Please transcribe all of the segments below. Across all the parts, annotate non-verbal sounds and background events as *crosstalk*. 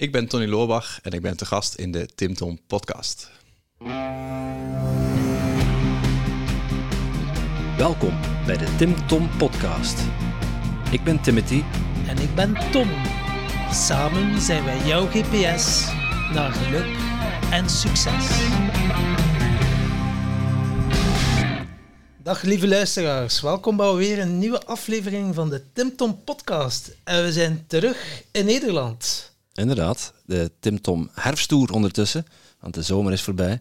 Ik ben Tony Loorbach en ik ben te gast in de Tim Tom podcast. Welkom bij de Tim Tom podcast. Ik ben Timothy En ik ben Tom. Samen zijn wij jouw GPS naar geluk en succes. Dag lieve luisteraars, welkom bij weer een nieuwe aflevering van de Tim Tom podcast. En we zijn terug in Nederland. Inderdaad, de Tim Tom herfsttoer ondertussen, want de zomer is voorbij.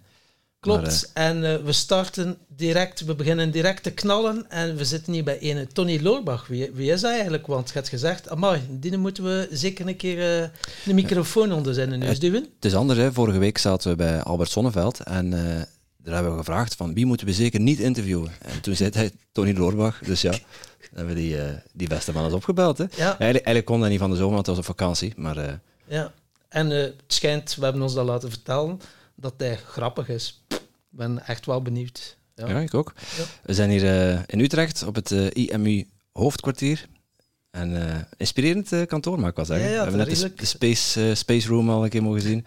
Klopt. Maar, en eh, we starten direct, we beginnen direct te knallen en we zitten hier bij ene Tony Loorbach. Wie, wie is dat eigenlijk? Want je hebt gezegd, amai, die moeten we zeker een keer uh, de microfoon onder zijn neus duwen. Het is anders, hè. vorige week zaten we bij Albert Sonneveld en daar hebben we gevraagd van wie moeten we zeker niet interviewen. En toen zei hij Tony Loorbach, dus ja, dan hebben we die, die beste man eens opgebeld. Hè. Ja. Eigenlijk, eigenlijk kon dat niet van de zomer, want het was op vakantie, maar... Ja, en het schijnt, we hebben ons dat laten vertellen, dat hij grappig is. Ik ben echt wel benieuwd. Ja, ja ik ook. Ja. We zijn hier uh, in Utrecht op het uh, IMU hoofdkwartier. En inspirerend kantoor, mag ik wel zeggen. Ja, we hebben net de, de space, space Room al een keer mogen zien.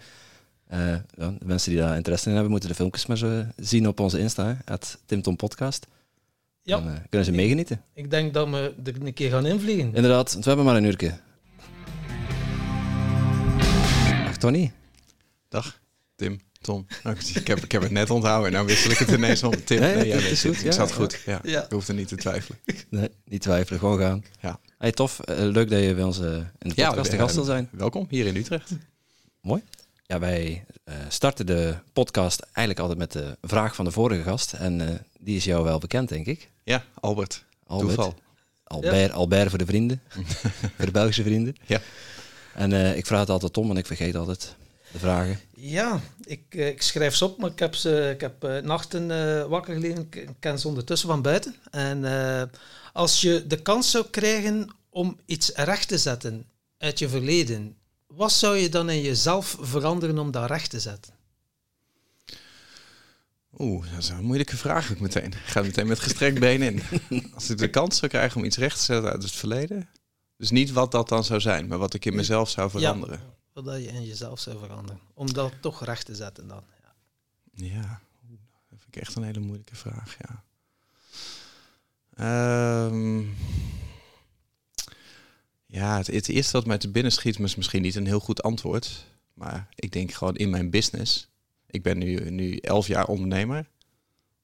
de mensen die daar interesse in hebben, moeten de filmpjes maar zo zien op onze Insta, het Tim Podcast. Ja. Dan kunnen ze meegenieten. Ik denk dat we er een keer gaan invliegen. Inderdaad, want we hebben maar een uurtje. Tony. Dag Tim. Tom. Nou, ik, heb, ik heb het net onthouden. Nou wissel ik het ineens om. Tim, nee, nee, ja, is goed. Ik zat goed. Ja, ja. Ik hoefde niet te twijfelen. Nee, niet twijfelen. Gewoon gaan. Ja. Hey, tof. Uh, leuk dat je bij ons uh, in de podcast te gast wil zijn. Welkom hier in Utrecht. Mooi. Ja, wij uh, starten de podcast eigenlijk altijd met de vraag van de vorige gast. En die is jou wel bekend, denk ik. Ja, Albert. Albert. Toeval. Albert, ja. Albert voor de vrienden. *laughs* voor de Belgische vrienden. Ja. En ik vraag het altijd om en ik vergeet altijd de vragen. Ja, ik, uh, ik schrijf ze op, maar ik heb, ze, ik heb uh, nachten uh, wakker gelegen. Ik ken ze ondertussen van buiten. En als je de kans zou krijgen om iets recht te zetten uit je verleden, wat zou je dan in jezelf veranderen om dat recht te zetten? Oeh, dat is een moeilijke vraag ook meteen. Ik ga meteen met gestrekt been in. *laughs* Als ik de kans zou krijgen om iets recht te zetten uit het verleden. Dus niet wat dat dan zou zijn, maar wat ik in mezelf zou veranderen. Ja wat je in jezelf zou veranderen. Om dat toch recht te zetten dan. Ja, ja dat vind ik echt een hele moeilijke vraag, ja. Um, ja, het, het, eerste wat mij te binnen schiet is misschien niet een heel goed antwoord. Maar ik denk gewoon in mijn business. Ik ben nu, nu elf jaar ondernemer.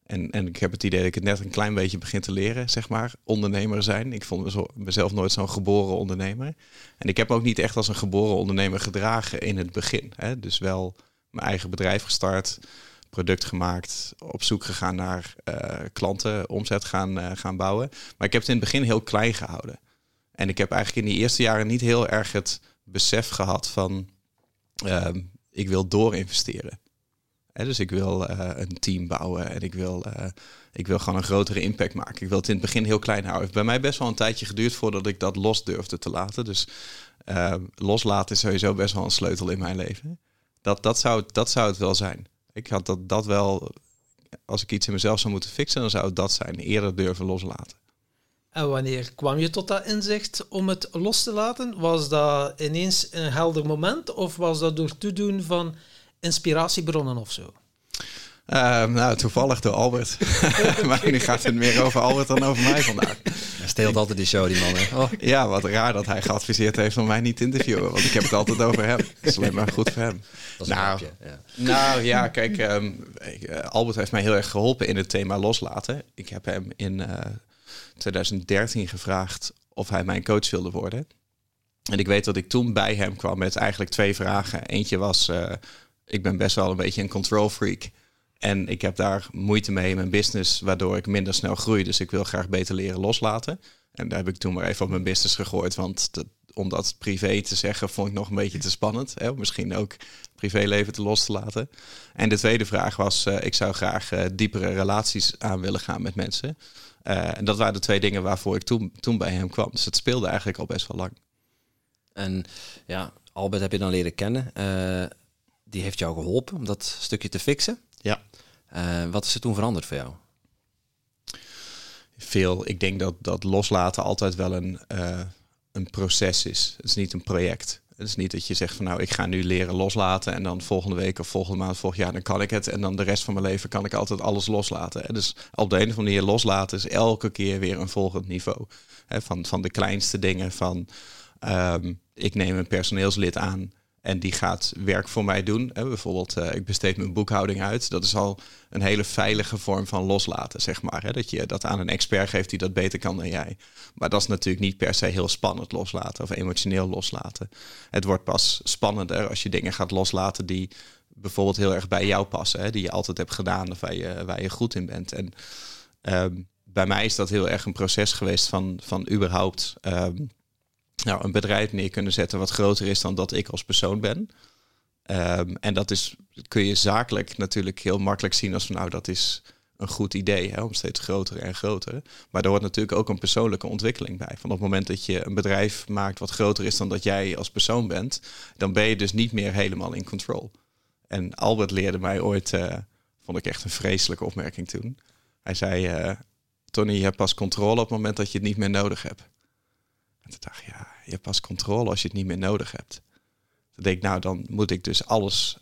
En, en ik heb het idee dat ik het net een klein beetje begin te leren, zeg maar, ondernemer zijn. Ik vond mezelf nooit zo'n geboren ondernemer. En ik heb ook niet echt als een geboren ondernemer gedragen in het begin. Hè. Dus wel mijn eigen bedrijf gestart, product gemaakt, op zoek gegaan naar uh, klanten, omzet gaan, uh, gaan bouwen. Maar ik heb het in het begin heel klein gehouden. En ik heb eigenlijk in die eerste jaren niet heel erg het besef gehad van, uh, ik wil doorinvesteren. Dus ik wil uh, een team bouwen en ik wil, uh, ik wil gewoon een grotere impact maken. Ik wil het in het begin heel klein houden. Het heeft bij mij best wel een tijdje geduurd voordat ik dat los durfde te laten. Dus uh, loslaten is sowieso best wel een sleutel in mijn leven. Dat, dat, zou, dat zou het wel zijn. Ik had dat, dat wel, als ik iets in mezelf zou moeten fixen, dan zou het dat zijn. Eerder durven loslaten. En wanneer kwam je tot dat inzicht om het los te laten? Was dat ineens een helder moment of was dat door toedoen van inspiratiebronnen of zo? Uh, nou, toevallig door Albert. *laughs* maar nu gaat het meer over Albert dan over mij vandaag. Hij steelt altijd die show, die man. Hè? Oh. Ja, wat raar dat hij geadviseerd heeft om mij niet te interviewen. Want ik heb het altijd over hem. Dat is alleen maar goed voor hem. nou, ja. nou ja, kijk, um, Albert heeft mij heel erg geholpen in het thema loslaten. Ik heb hem in uh, 2013 gevraagd of hij mijn coach wilde worden. En ik weet dat ik toen bij hem kwam met eigenlijk twee vragen. Eentje was, uh, ik ben best wel een beetje een control freak. En ik heb daar moeite mee in mijn business, waardoor ik minder snel groei. Dus ik wil graag beter leren loslaten. En daar heb ik toen maar even op mijn business gegooid. Want dat, om dat privé te zeggen, vond ik nog een beetje te spannend. Hè? Misschien ook privéleven te los te laten. En de tweede vraag was, uh, ik zou graag uh, diepere relaties aan willen gaan met mensen. Uh, en dat waren de twee dingen waarvoor ik toen, toen bij hem kwam. Dus het speelde eigenlijk al best wel lang. En ja, Albert heb je dan leren kennen. Die heeft jou geholpen om dat stukje te fixen. Ja. Uh, wat is er toen veranderd voor jou? Veel. Ik denk dat, dat loslaten altijd wel een, uh, een proces is. Het is niet een project. Het is niet dat je zegt van nou, ik ga nu leren loslaten en dan volgende week of volgende maand, volgend jaar, dan kan ik het. En dan de rest van mijn leven kan ik altijd alles loslaten. En dus op de een of andere manier loslaten is elke keer weer een volgend niveau. van, van de kleinste dingen van ehm, ik neem een personeelslid aan en die gaat werk voor mij doen. bijvoorbeeld, uh, ik besteed mijn boekhouding uit. Dat is al een hele veilige vorm van loslaten, zeg maar. Dat je dat aan een expert geeft die dat beter kan dan jij. Maar dat is natuurlijk niet per se heel spannend loslaten of emotioneel loslaten. Het wordt pas spannender als je dingen gaat loslaten die bijvoorbeeld heel erg bij jou passen. Hè? Die je altijd hebt gedaan of waar je, waar je goed in bent. En ehm, bij mij is dat heel erg een proces geweest van, van überhaupt... Ehm, nou, een bedrijf neer kunnen zetten wat groter is dan dat ik als persoon ben. Ehm, en dat is, kun je zakelijk natuurlijk heel makkelijk zien als van nou, dat is een goed idee hè, om steeds groter en groter. Maar er hoort natuurlijk ook een persoonlijke ontwikkeling bij. Van op het moment dat je een bedrijf maakt wat groter is dan dat jij als persoon bent, dan ben je dus niet meer helemaal in control. En Albert leerde mij ooit, uh, vond ik echt een vreselijke opmerking toen. Hij zei, uh, Tony, je hebt pas controle op het moment dat je het niet meer nodig hebt. En toen dacht ik, ja, je hebt pas controle als je het niet meer nodig hebt. Toen denk ik, nou, dan moet ik dus alles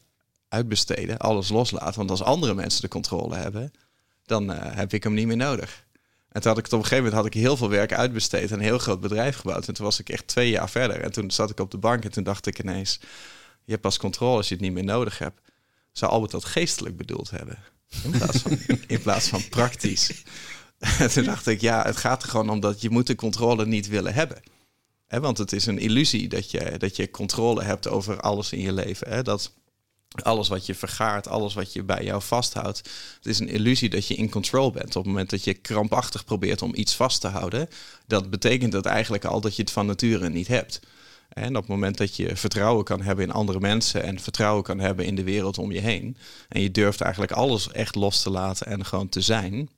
uitbesteden, alles loslaten. Want als andere mensen de controle hebben, dan uh, heb ik hem niet meer nodig. En toen had ik het op een gegeven moment had ik heel veel werk uitbesteed en een heel groot bedrijf gebouwd. En toen was ik echt twee jaar verder. En toen zat ik op de bank en toen dacht ik ineens, je hebt pas controle als je het niet meer nodig hebt. Zou Albert dat geestelijk bedoeld hebben? In plaats van, *laughs* in plaats van praktisch. *laughs* En toen dacht ik, ja, het gaat er gewoon om dat je moet de controle niet willen hebben want het is een illusie dat je, dat je controle hebt over alles in je leven. Dat alles wat je vergaart, alles wat je bij jou vasthoudt. Het is een illusie dat je in control bent. Op het moment dat je krampachtig probeert om iets vast te houden, dat betekent dat eigenlijk al dat je het van nature niet hebt. En op het moment dat je vertrouwen kan hebben in andere mensen en vertrouwen kan hebben in de wereld om je heen, en je durft eigenlijk alles echt los te laten en gewoon te zijn,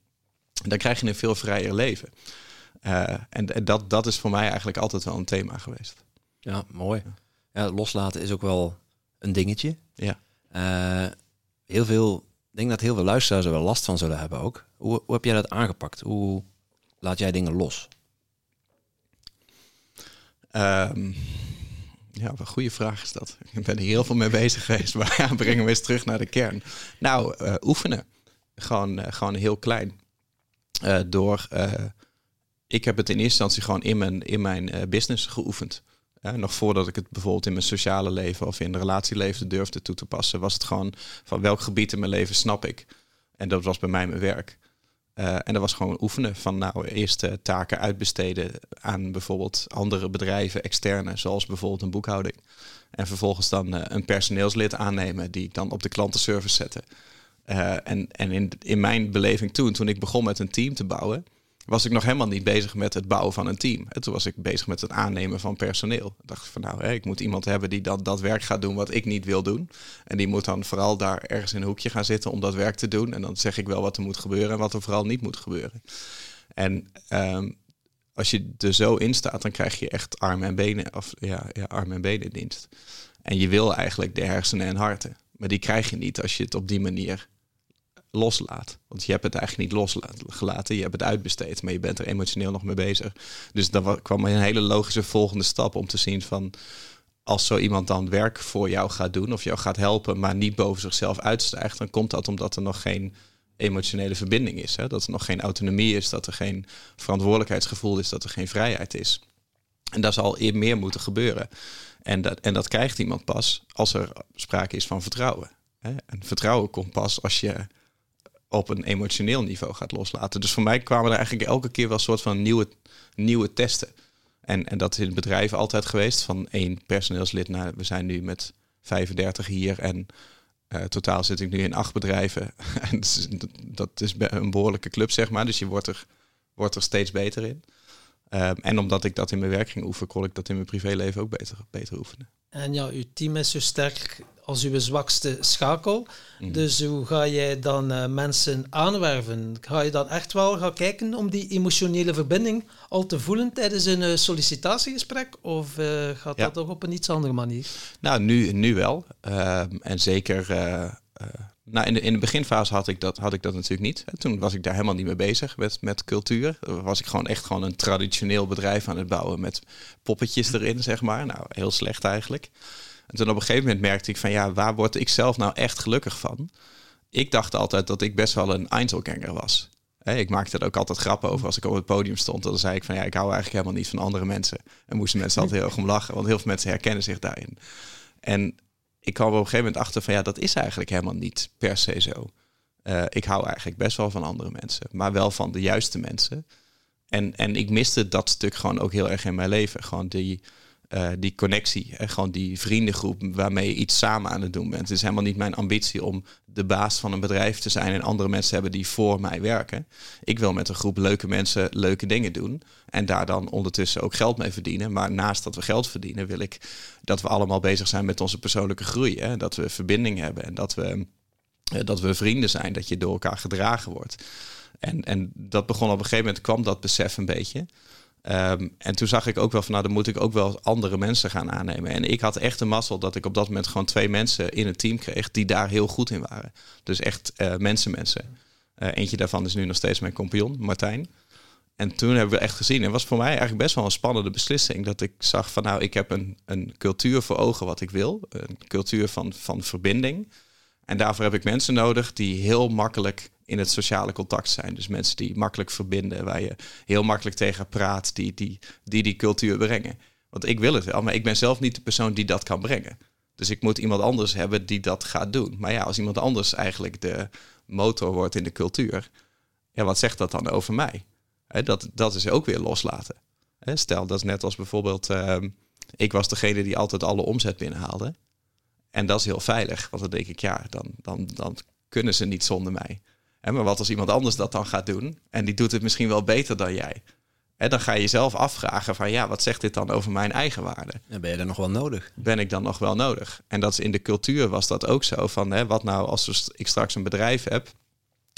dan krijg je een veel vrijer leven. Uh, en, dat, dat is voor mij eigenlijk altijd wel een thema geweest. Ja, mooi. Ja, loslaten is ook wel een dingetje. Ja. Uh, heel veel, ik denk dat heel veel luisteraars er wel last van zullen hebben ook. Hoe, hoe heb jij dat aangepakt? Hoe laat jij dingen los? Um, ja, wat een goede vraag is dat. Ik ben er heel veel mee bezig geweest, maar *laughs* ja, brengen we eens terug naar de kern. Nou, uh, oefenen. Gewoon, gewoon heel klein. door ik heb het in eerste instantie gewoon in mijn, in mijn uh, business geoefend. nog voordat ik het bijvoorbeeld in mijn sociale leven of in de relatieleven durfde toe te passen, was het gewoon van welk gebied in mijn leven snap ik. En dat was bij mij mijn werk. Uh, en dat was gewoon oefenen van nou eerst taken uitbesteden aan bijvoorbeeld andere bedrijven, externe, zoals bijvoorbeeld een boekhouding. En vervolgens dan een personeelslid aannemen die ik dan op de klantenservice zette. en en in, in mijn beleving toen, toen ik begon met een team te bouwen, was ik nog helemaal niet bezig met het bouwen van een team. En toen was ik bezig met het aannemen van personeel. Ik dacht van nou, ik moet iemand hebben die dat, dat werk gaat doen wat ik niet wil doen. En die moet dan vooral daar ergens in een hoekje gaan zitten om dat werk te doen. En dan zeg ik wel wat er moet gebeuren en wat er vooral niet moet gebeuren. En um, als je er zo in staat, dan krijg je echt armen en benen, of ja, ja, armen en benen dienst. En je wil eigenlijk de hersenen en harten. Maar die krijg je niet als je het op die manier loslaat. Want je hebt het eigenlijk niet losgelaten, je hebt het uitbesteed, maar je bent er emotioneel nog mee bezig. Dus dan kwam een hele logische volgende stap om te zien van als zo iemand dan werk voor jou gaat doen of jou gaat helpen, maar niet boven zichzelf uitstijgt, dan komt dat omdat er nog geen emotionele verbinding is. Hè? Dat er nog geen autonomie is, dat er geen verantwoordelijkheidsgevoel is, dat er geen vrijheid is. En daar zal meer moeten gebeuren. En dat, en dat krijgt iemand pas als er sprake is van vertrouwen. Hè? En vertrouwen komt pas als je op een emotioneel niveau gaat loslaten. Dus voor mij kwamen er eigenlijk elke keer wel een soort van nieuwe, nieuwe testen. En, en dat is in het bedrijf altijd geweest, van één personeelslid naar, we zijn nu met 35 hier en uh, totaal zit ik nu in acht bedrijven. *laughs* en dat is een behoorlijke club, zeg maar. Dus je wordt er, wordt er steeds beter in. Um, en omdat ik dat in mijn werk ging oefenen, kon ik dat in mijn privéleven ook beter, beter oefenen. En ja, uw team is zo sterk als uw zwakste schakel. Mhm. Dus hoe ga jij dan uh, mensen aanwerven? Ga je dan echt wel gaan kijken om die emotionele verbinding al te voelen tijdens een uh, sollicitatiegesprek? Of uh, gaat dat toch op een iets andere manier? Nou, nu, nu wel. Ehm, en zeker nou, in de, in de beginfase had ik, dat, had ik dat natuurlijk niet. Toen was ik daar helemaal niet mee bezig met, met cultuur. Was ik gewoon echt gewoon een traditioneel bedrijf aan het bouwen met poppetjes erin, zeg maar. Nou, heel slecht eigenlijk. En toen op een gegeven moment merkte ik van ja, waar word ik zelf nou echt gelukkig van? Ik dacht altijd dat ik best wel een Einzelganger was. ik maakte er ook altijd grappen over als ik op het podium stond. Dan zei ik van ja, ik hou eigenlijk helemaal niet van andere mensen. En moesten mensen altijd heel erg om lachen, want heel veel mensen herkennen zich daarin. En ik kwam op een gegeven moment achter van ja, dat is eigenlijk helemaal niet per se zo. Uh, ik hou eigenlijk best wel van andere mensen, maar wel van de juiste mensen. En, en ik miste dat stuk gewoon ook heel erg in mijn leven. Gewoon die, uh, die connectie, en gewoon die vriendengroep waarmee je iets samen aan het doen bent. Het is helemaal niet mijn ambitie om de baas van een bedrijf te zijn en andere mensen hebben die voor mij werken. Ik wil met een groep leuke mensen leuke dingen doen en daar dan ondertussen ook geld mee verdienen. Maar naast dat we geld verdienen, wil ik dat we allemaal bezig zijn met onze persoonlijke groei. Hè? Dat we verbinding hebben en dat we, uh, dat we vrienden zijn, dat je door elkaar gedragen wordt. En, en dat begon op een gegeven moment, kwam dat besef een beetje. Ehm, en toen zag ik ook wel van, nou, dan moet ik ook wel andere mensen gaan aannemen. En ik had echt een mazzel dat ik op dat moment gewoon twee mensen in het team kreeg die daar heel goed in waren. Dus echt uh, mensen, mensen. Uh, eentje daarvan is nu nog steeds mijn compagnon, Martijn. En toen hebben we echt gezien, en was voor mij eigenlijk best wel een spannende beslissing, dat ik zag van, nou, ik heb een, een cultuur voor ogen wat ik wil. Een cultuur van, van verbinding. En daarvoor heb ik mensen nodig die heel makkelijk in het sociale contact zijn. Dus mensen die makkelijk verbinden, waar je heel makkelijk tegen praat, die die, die, die cultuur brengen. Want ik wil het wel, maar ik ben zelf niet de persoon die dat kan brengen. Dus ik moet iemand anders hebben die dat gaat doen. Maar ja, als iemand anders eigenlijk de motor wordt in de cultuur, ja, wat zegt dat dan over mij? dat, dat is ook weer loslaten. stel, dat is net als bijvoorbeeld, uh, ik was degene die altijd alle omzet binnenhaalde. En dat is heel veilig, want dan denk ik, ja, dan, dan, dan kunnen ze niet zonder mij. En maar wat als iemand anders dat dan gaat doen en die doet het misschien wel beter dan jij? En dan ga je jezelf afvragen van ja, wat zegt dit dan over mijn eigen waarde? Ja, ben je er nog wel nodig? Ben ik dan nog wel nodig? En dat is in de cultuur was dat ook zo van hè, wat nou als ik straks een bedrijf heb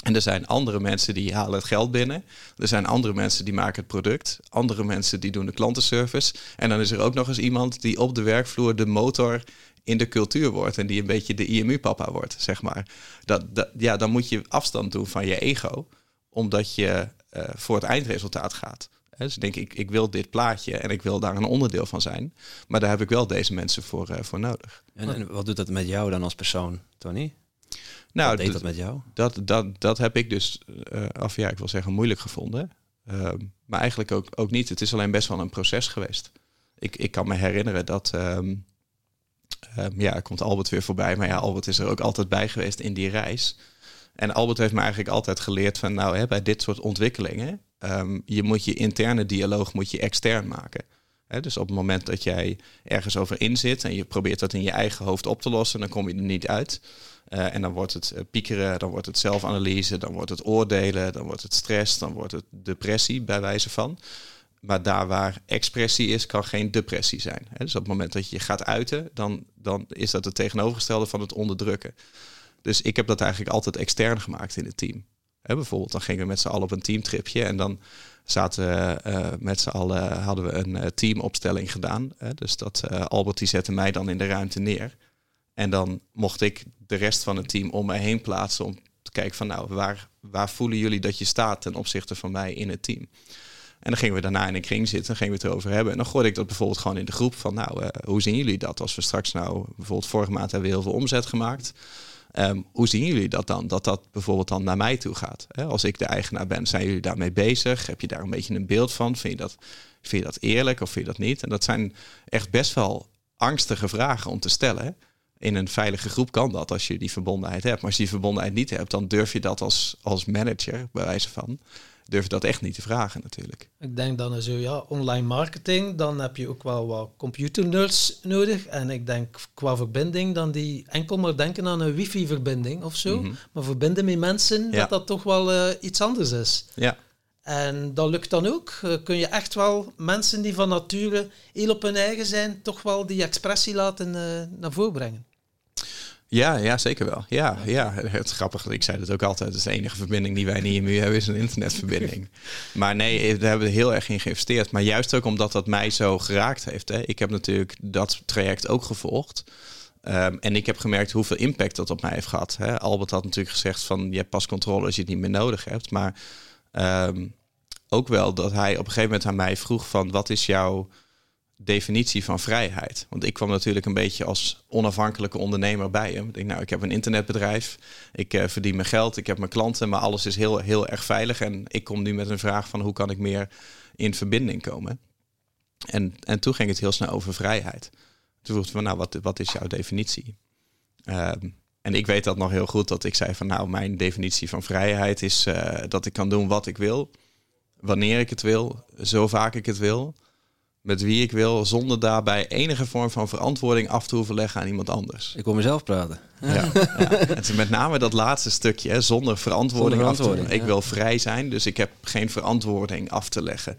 en er zijn andere mensen die halen het geld binnen. Er zijn andere mensen die maken het product. Andere mensen die doen de klantenservice. En dan is er ook nog eens iemand die op de werkvloer de motor in de cultuur wordt en die een beetje de IMU-papa wordt, zeg maar. Dat, dat, ja, dan moet je afstand doen van je ego, omdat je uh, voor het eindresultaat gaat. Dus denk ik, ik wil dit plaatje en ik wil daar een onderdeel van zijn. Maar daar heb ik wel deze mensen voor, uh, voor nodig. En, en, wat doet dat met jou dan als persoon, Tony? Nou, wat deed dat met jou? Dat, dat, dat heb ik dus, uh, af ja, ik wil zeggen, moeilijk gevonden. Uh, maar eigenlijk ook, ook niet. Het is alleen best wel een proces geweest. Ik, ik kan me herinneren dat um, Um, ja, komt Albert weer voorbij. Maar ja, Albert is er ook altijd bij geweest in die reis. En Albert heeft me eigenlijk altijd geleerd van, nou, hè, bij dit soort ontwikkelingen, um, je moet je interne dialoog moet je extern maken. Dus op het moment dat jij ergens over inzit en je probeert dat in je eigen hoofd op te lossen, dan kom je er niet uit. Uh, en dan wordt het uh, piekeren, dan wordt het zelfanalyse, dan wordt het oordelen, dan wordt het stress, dan wordt het depressie bij wijze van. Maar daar waar expressie is, kan geen depressie zijn. Dus op het moment dat je gaat uiten, dan, dan is dat het tegenovergestelde van het onderdrukken. Dus ik heb dat eigenlijk altijd extern gemaakt in het team. bijvoorbeeld, dan gingen we met z'n allen op een teamtripje en dan zaten uh, met z'n allen, hadden we een uh, teamopstelling gedaan. dus dat uh, Albert die zette mij dan in de ruimte neer. En dan mocht ik de rest van het team om mij heen plaatsen om te kijken van nou, waar, waar voelen jullie dat je staat ten opzichte van mij in het team? En dan gingen we daarna in een kring zitten, en gingen we het erover hebben. En dan gooide ik dat bijvoorbeeld gewoon in de groep van, nou, uh, hoe zien jullie dat als we straks nou, bijvoorbeeld vorige maand hebben we heel veel omzet gemaakt. Um, hoe zien jullie dat dan? Dat dat bijvoorbeeld dan naar mij toe gaat. Hè? Als ik de eigenaar ben, zijn jullie daarmee bezig? Heb je daar een beetje een beeld van? Vind je dat, vind je dat eerlijk of vind je dat niet? En dat zijn echt best wel angstige vragen om te stellen. In een veilige groep kan dat als je die verbondenheid hebt. Maar als je die verbondenheid niet hebt, dan durf je dat als, als manager, bij wijze van, durf dat echt niet te vragen natuurlijk. Ik denk dan zo, ja, online marketing, dan heb je ook wel wat computernerds nodig. En ik denk qua verbinding dan die enkel maar denken aan een wifi-verbinding of zo. Mhm. Maar verbinden met mensen, dat dat toch wel uh, iets anders is. Ja. En dat lukt dan ook. Uh, kun je echt wel mensen die van nature heel op hun eigen zijn, toch wel die expressie laten uh, naar voren brengen. Ja, ja, zeker wel. Ja, ja, het is grappig. Ik zei het ook altijd. De enige verbinding die wij niet in hebben, is een internetverbinding. *laughs* maar nee, daar hebben we heel erg in geïnvesteerd. Maar juist ook omdat dat mij zo geraakt heeft. Hè. Ik heb natuurlijk dat traject ook gevolgd. Ehm, en ik heb gemerkt hoeveel impact dat op mij heeft gehad. Hè. Albert had natuurlijk gezegd van je hebt pas controle als je het niet meer nodig hebt. Maar ehm, ook wel dat hij op een gegeven moment aan mij vroeg van wat is jouw definitie van vrijheid? Want ik kwam natuurlijk een beetje als onafhankelijke ondernemer bij hem. Ik denk, nou, ik heb een internetbedrijf, ik uh, verdien mijn geld, ik heb mijn klanten, maar alles is heel, heel erg veilig. En ik kom nu met een vraag van hoe kan ik meer in verbinding komen? En, en toen ging het heel snel over vrijheid. Toen vroeg van, nou, wat, wat is jouw definitie? Ehm, en ik weet dat nog heel goed, dat ik zei van, nou, mijn definitie van vrijheid is uh, dat ik kan doen wat ik wil, wanneer ik het wil, zo vaak ik het wil, met wie ik wil, zonder daarbij enige vorm van verantwoording af te hoeven leggen aan iemand anders. Ik wil mezelf praten. Ja, is met name dat laatste stukje, hè, zonder verantwoording, zonder verantwoording af te Ik wil vrij zijn, dus ik heb geen verantwoording af te leggen.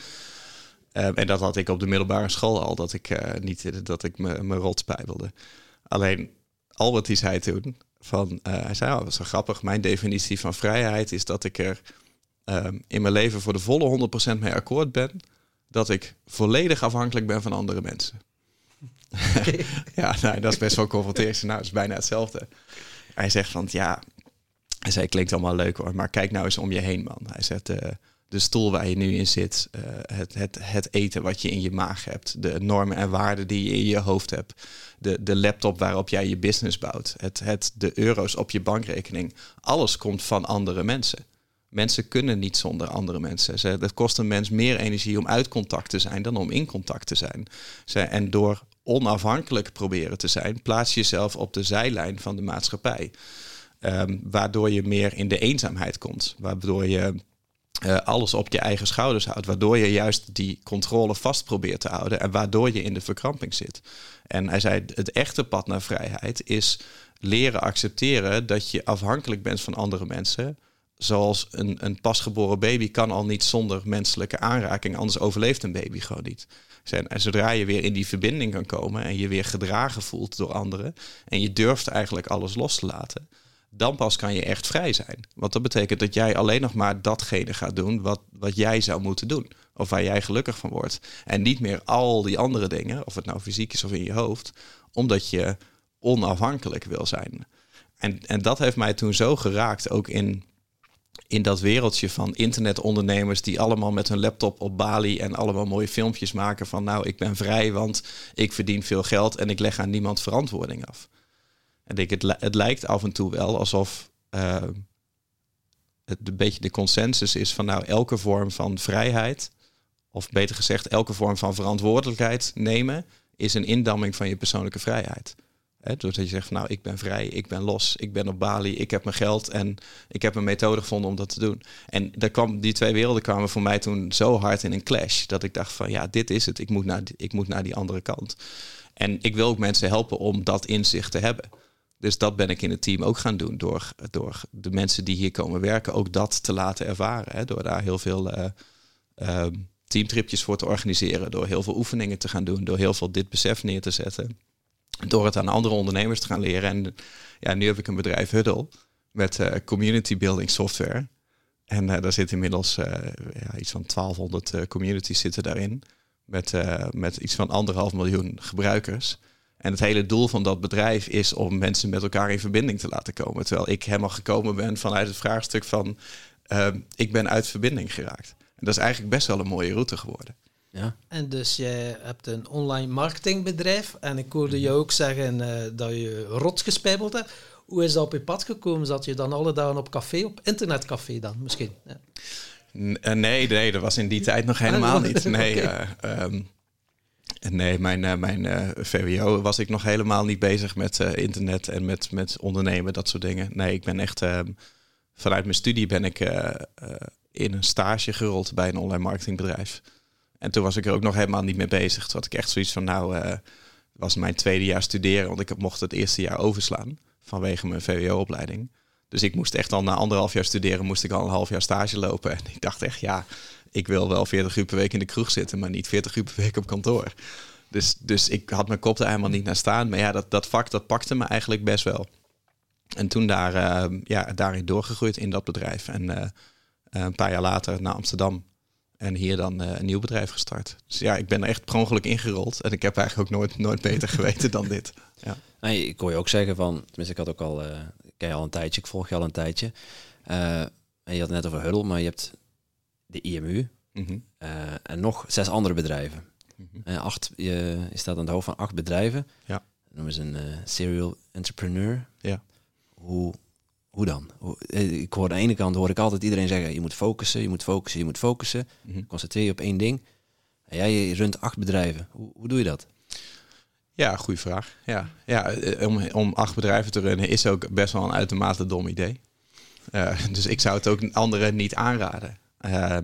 Uh, en dat had ik op de middelbare school al, dat ik uh, niet dat ik me, me rot spijbelde. Alleen Albert die zei toen van, uh, hij zei, oh, dat is grappig. Mijn definitie van vrijheid is dat ik er ehm, in mijn leven voor de volle 100% mee akkoord ben dat ik volledig afhankelijk ben van andere mensen. *laughs* *laughs* ja, nou, dat is best wel confronterend. Nou, dat is bijna hetzelfde. Hij zegt van, ja, hij zei, klinkt allemaal leuk hoor, maar kijk nou eens om je heen, man. Hij zegt, uh, de stoel waar je nu in zit, uh, het, het, het eten wat je in je maag hebt, de normen en waarden die je in je hoofd hebt, de, de laptop waarop jij je business bouwt, het, het, de euro's op je bankrekening, alles komt van andere mensen. Mensen kunnen niet zonder andere mensen. Het kost een mens meer energie om uit contact te zijn dan om in contact te zijn. En door onafhankelijk proberen te zijn, plaats je jezelf op de zijlijn van de maatschappij. Um, waardoor je meer in de eenzaamheid komt. Waardoor je uh, alles op je eigen schouders houdt. Waardoor je juist die controle vast probeert te houden. En waardoor je in de verkramping zit. En hij zei, het echte pad naar vrijheid is leren accepteren dat je afhankelijk bent van andere mensen zoals een, een pasgeboren baby kan al niet zonder menselijke aanraking, anders overleeft een baby gewoon niet. En zodra je weer in die verbinding kan komen en je weer gedragen voelt door anderen en je durft eigenlijk alles los te laten, dan pas kan je echt vrij zijn. Want dat betekent dat jij alleen nog maar datgene gaat doen wat, wat jij zou moeten doen. Of waar jij gelukkig van wordt. En niet meer al die andere dingen, of het nou fysiek is of in je hoofd, omdat je onafhankelijk wil zijn. En, en dat heeft mij toen zo geraakt, ook in in dat wereldje van internetondernemers die allemaal met hun laptop op Bali en allemaal mooie filmpjes maken van nou, ik ben vrij, want ik verdien veel geld en ik leg aan niemand verantwoording af. En ik, het, het lijkt af en toe wel alsof uh, het een beetje de consensus is van nou, elke vorm van vrijheid, of beter gezegd, elke vorm van verantwoordelijkheid nemen, is een indamming van je persoonlijke vrijheid. He, doordat je zegt van nou, ik ben vrij, ik ben los, ik ben op Bali, ik heb mijn geld en ik heb een methode gevonden om dat te doen. En daar kwam, die twee werelden kwamen voor mij toen zo hard in een clash, dat ik dacht van ja, dit is het, ik moet naar, ik moet naar die andere kant. En ik wil ook mensen helpen om dat inzicht te hebben. Dus dat ben ik in het team ook gaan doen, door, door de mensen die hier komen werken ook dat te laten ervaren. Hè, door daar heel veel uh, uh, teamtripjes voor te organiseren, door heel veel oefeningen te gaan doen, door heel veel dit besef neer te zetten door het aan andere ondernemers te gaan leren. En ja, nu heb ik een bedrijf Huddle met uh, community building software. En uh, daar zit inmiddels uh, ja, iets van 1200 communities zitten daarin. Met, met iets van anderhalf miljoen gebruikers. En het hele doel van dat bedrijf is om mensen met elkaar in verbinding te laten komen. Terwijl ik helemaal gekomen ben vanuit het vraagstuk van ik ben uit verbinding geraakt. En dat is eigenlijk best wel een mooie route geworden. Ja. En dus jij hebt een online marketingbedrijf. En ik hoorde je ook zeggen uh, dat je rot gespijbeld hebt. Hoe is dat op je pad gekomen? Zat je dan alle dagen op café, op internetcafé dan misschien? Ja. Eh, nee, nee, dat was in die tijd nog helemaal niet. Nee, okay. uh, um, nee mijn, mijn VWO was ik nog helemaal niet bezig met internet en met, met ondernemen, dat soort dingen. Nee, ik ben echt ehm, vanuit mijn studie ben ik in een stage gerold bij een online marketingbedrijf. En toen was ik er ook nog helemaal niet mee bezig. Toen had ik echt zoiets van, nou, uh, was mijn tweede jaar studeren, want ik mocht het eerste jaar overslaan vanwege mijn VWO-opleiding. Dus ik moest echt al na anderhalf jaar studeren, moest ik al een half jaar stage lopen. En ik dacht echt, ja, ik wil wel 40 uur per week in de kroeg zitten, maar niet 40 uur per week op kantoor. Dus, dus ik had mijn kop er helemaal niet naar staan. Maar ja, dat, dat vak, dat pakte me eigenlijk best wel. En toen daar, uh, ja, daarin doorgegroeid in dat bedrijf. En uh, een paar jaar later naar Amsterdam en hier dan uh, een nieuw bedrijf gestart. Dus ja, ik ben er echt per ongeluk ingerold. En ik heb eigenlijk ook nooit, nooit beter *laughs* geweten dan dit. Ja. Nee, ik hoor je ook zeggen van, tenminste ik had ook al, eh ik ken je al een tijdje, ik volg je al een tijdje. Eh, en je had het net over Huddle, maar je hebt de IMU Mhm. eh, en nog zes andere bedrijven. Mhm. Eh, acht, je, je staat aan het hoofd van acht bedrijven. Ja. Noem eens een eh, serial entrepreneur. Ja. Hoe, hoe dan? Eh, ik hoor aan de ene kant hoor ik altijd iedereen zeggen, je moet focussen, je moet focussen, je moet focussen. Mhm. Concentreer je op één ding. En jij runt acht bedrijven. Hoe, hoe doe je dat? Ja, goede vraag. Ja, ja eh, om, om acht bedrijven te runnen is ook best wel een uitermate dom idee. Eh, *laughs* dus ik zou het ook anderen niet aanraden.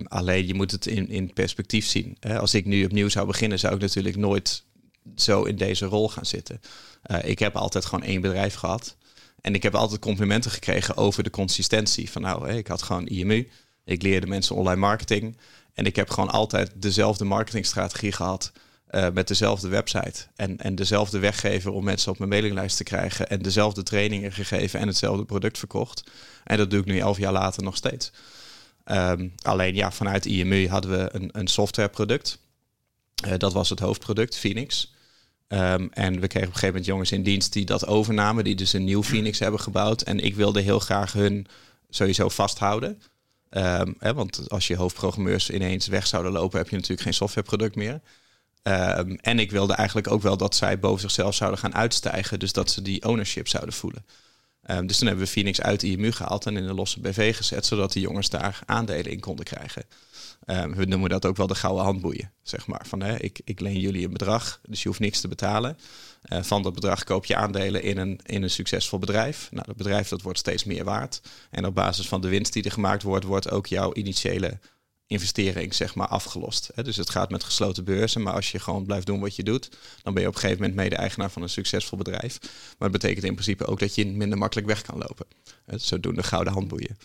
Alleen je moet het in, in perspectief zien. Als ik nu opnieuw zou beginnen, zou ik natuurlijk nooit zo in deze rol gaan zitten. Ik heb altijd gewoon één bedrijf gehad. En ik heb altijd complimenten gekregen over de consistentie. Van nou, ik had gewoon IMU. Ik leerde mensen online marketing. En ik heb gewoon altijd dezelfde marketingstrategie gehad. eh, met dezelfde website. En, en dezelfde weggever om mensen op mijn mailinglijst te krijgen. En dezelfde trainingen gegeven en hetzelfde product verkocht. En dat doe ik nu elf jaar later nog steeds. Ehm, alleen ja, vanuit IMU hadden we een, een softwareproduct. Eh, dat was het hoofdproduct, Phoenix. Ehm, en we kregen op een gegeven moment jongens in dienst die dat overnamen, die dus een nieuw Phoenix hebben gebouwd. En ik wilde heel graag hun sowieso vasthouden. Ehm, hè, want als je hoofdprogrammeurs ineens weg zouden lopen, heb je natuurlijk geen softwareproduct meer. Ehm, en ik wilde eigenlijk ook wel dat zij boven zichzelf zouden gaan uitstijgen. Dus dat ze die ownership zouden voelen. Dus toen hebben we Phoenix uit IMU gehaald en in een losse BV gezet, zodat die jongens daar aandelen in konden krijgen. Ehm, we noemen dat ook wel de gouden handboeien, zeg maar. Van, hè, ik, ik leen jullie een bedrag, dus je hoeft niks te betalen. Eh, van dat bedrag koop je aandelen in een, in een succesvol bedrijf. Nou, dat bedrijf dat wordt steeds meer waard. En op basis van de winst die er gemaakt wordt, wordt ook jouw initiële investering zeg maar afgelost. Hè. Dus het gaat met gesloten beurzen, maar als je gewoon blijft doen wat je doet, dan ben je op een gegeven moment mede-eigenaar van een succesvol bedrijf. Maar het betekent in principe ook dat je minder makkelijk weg kan lopen. Hè, Zodoende gouden handboeien.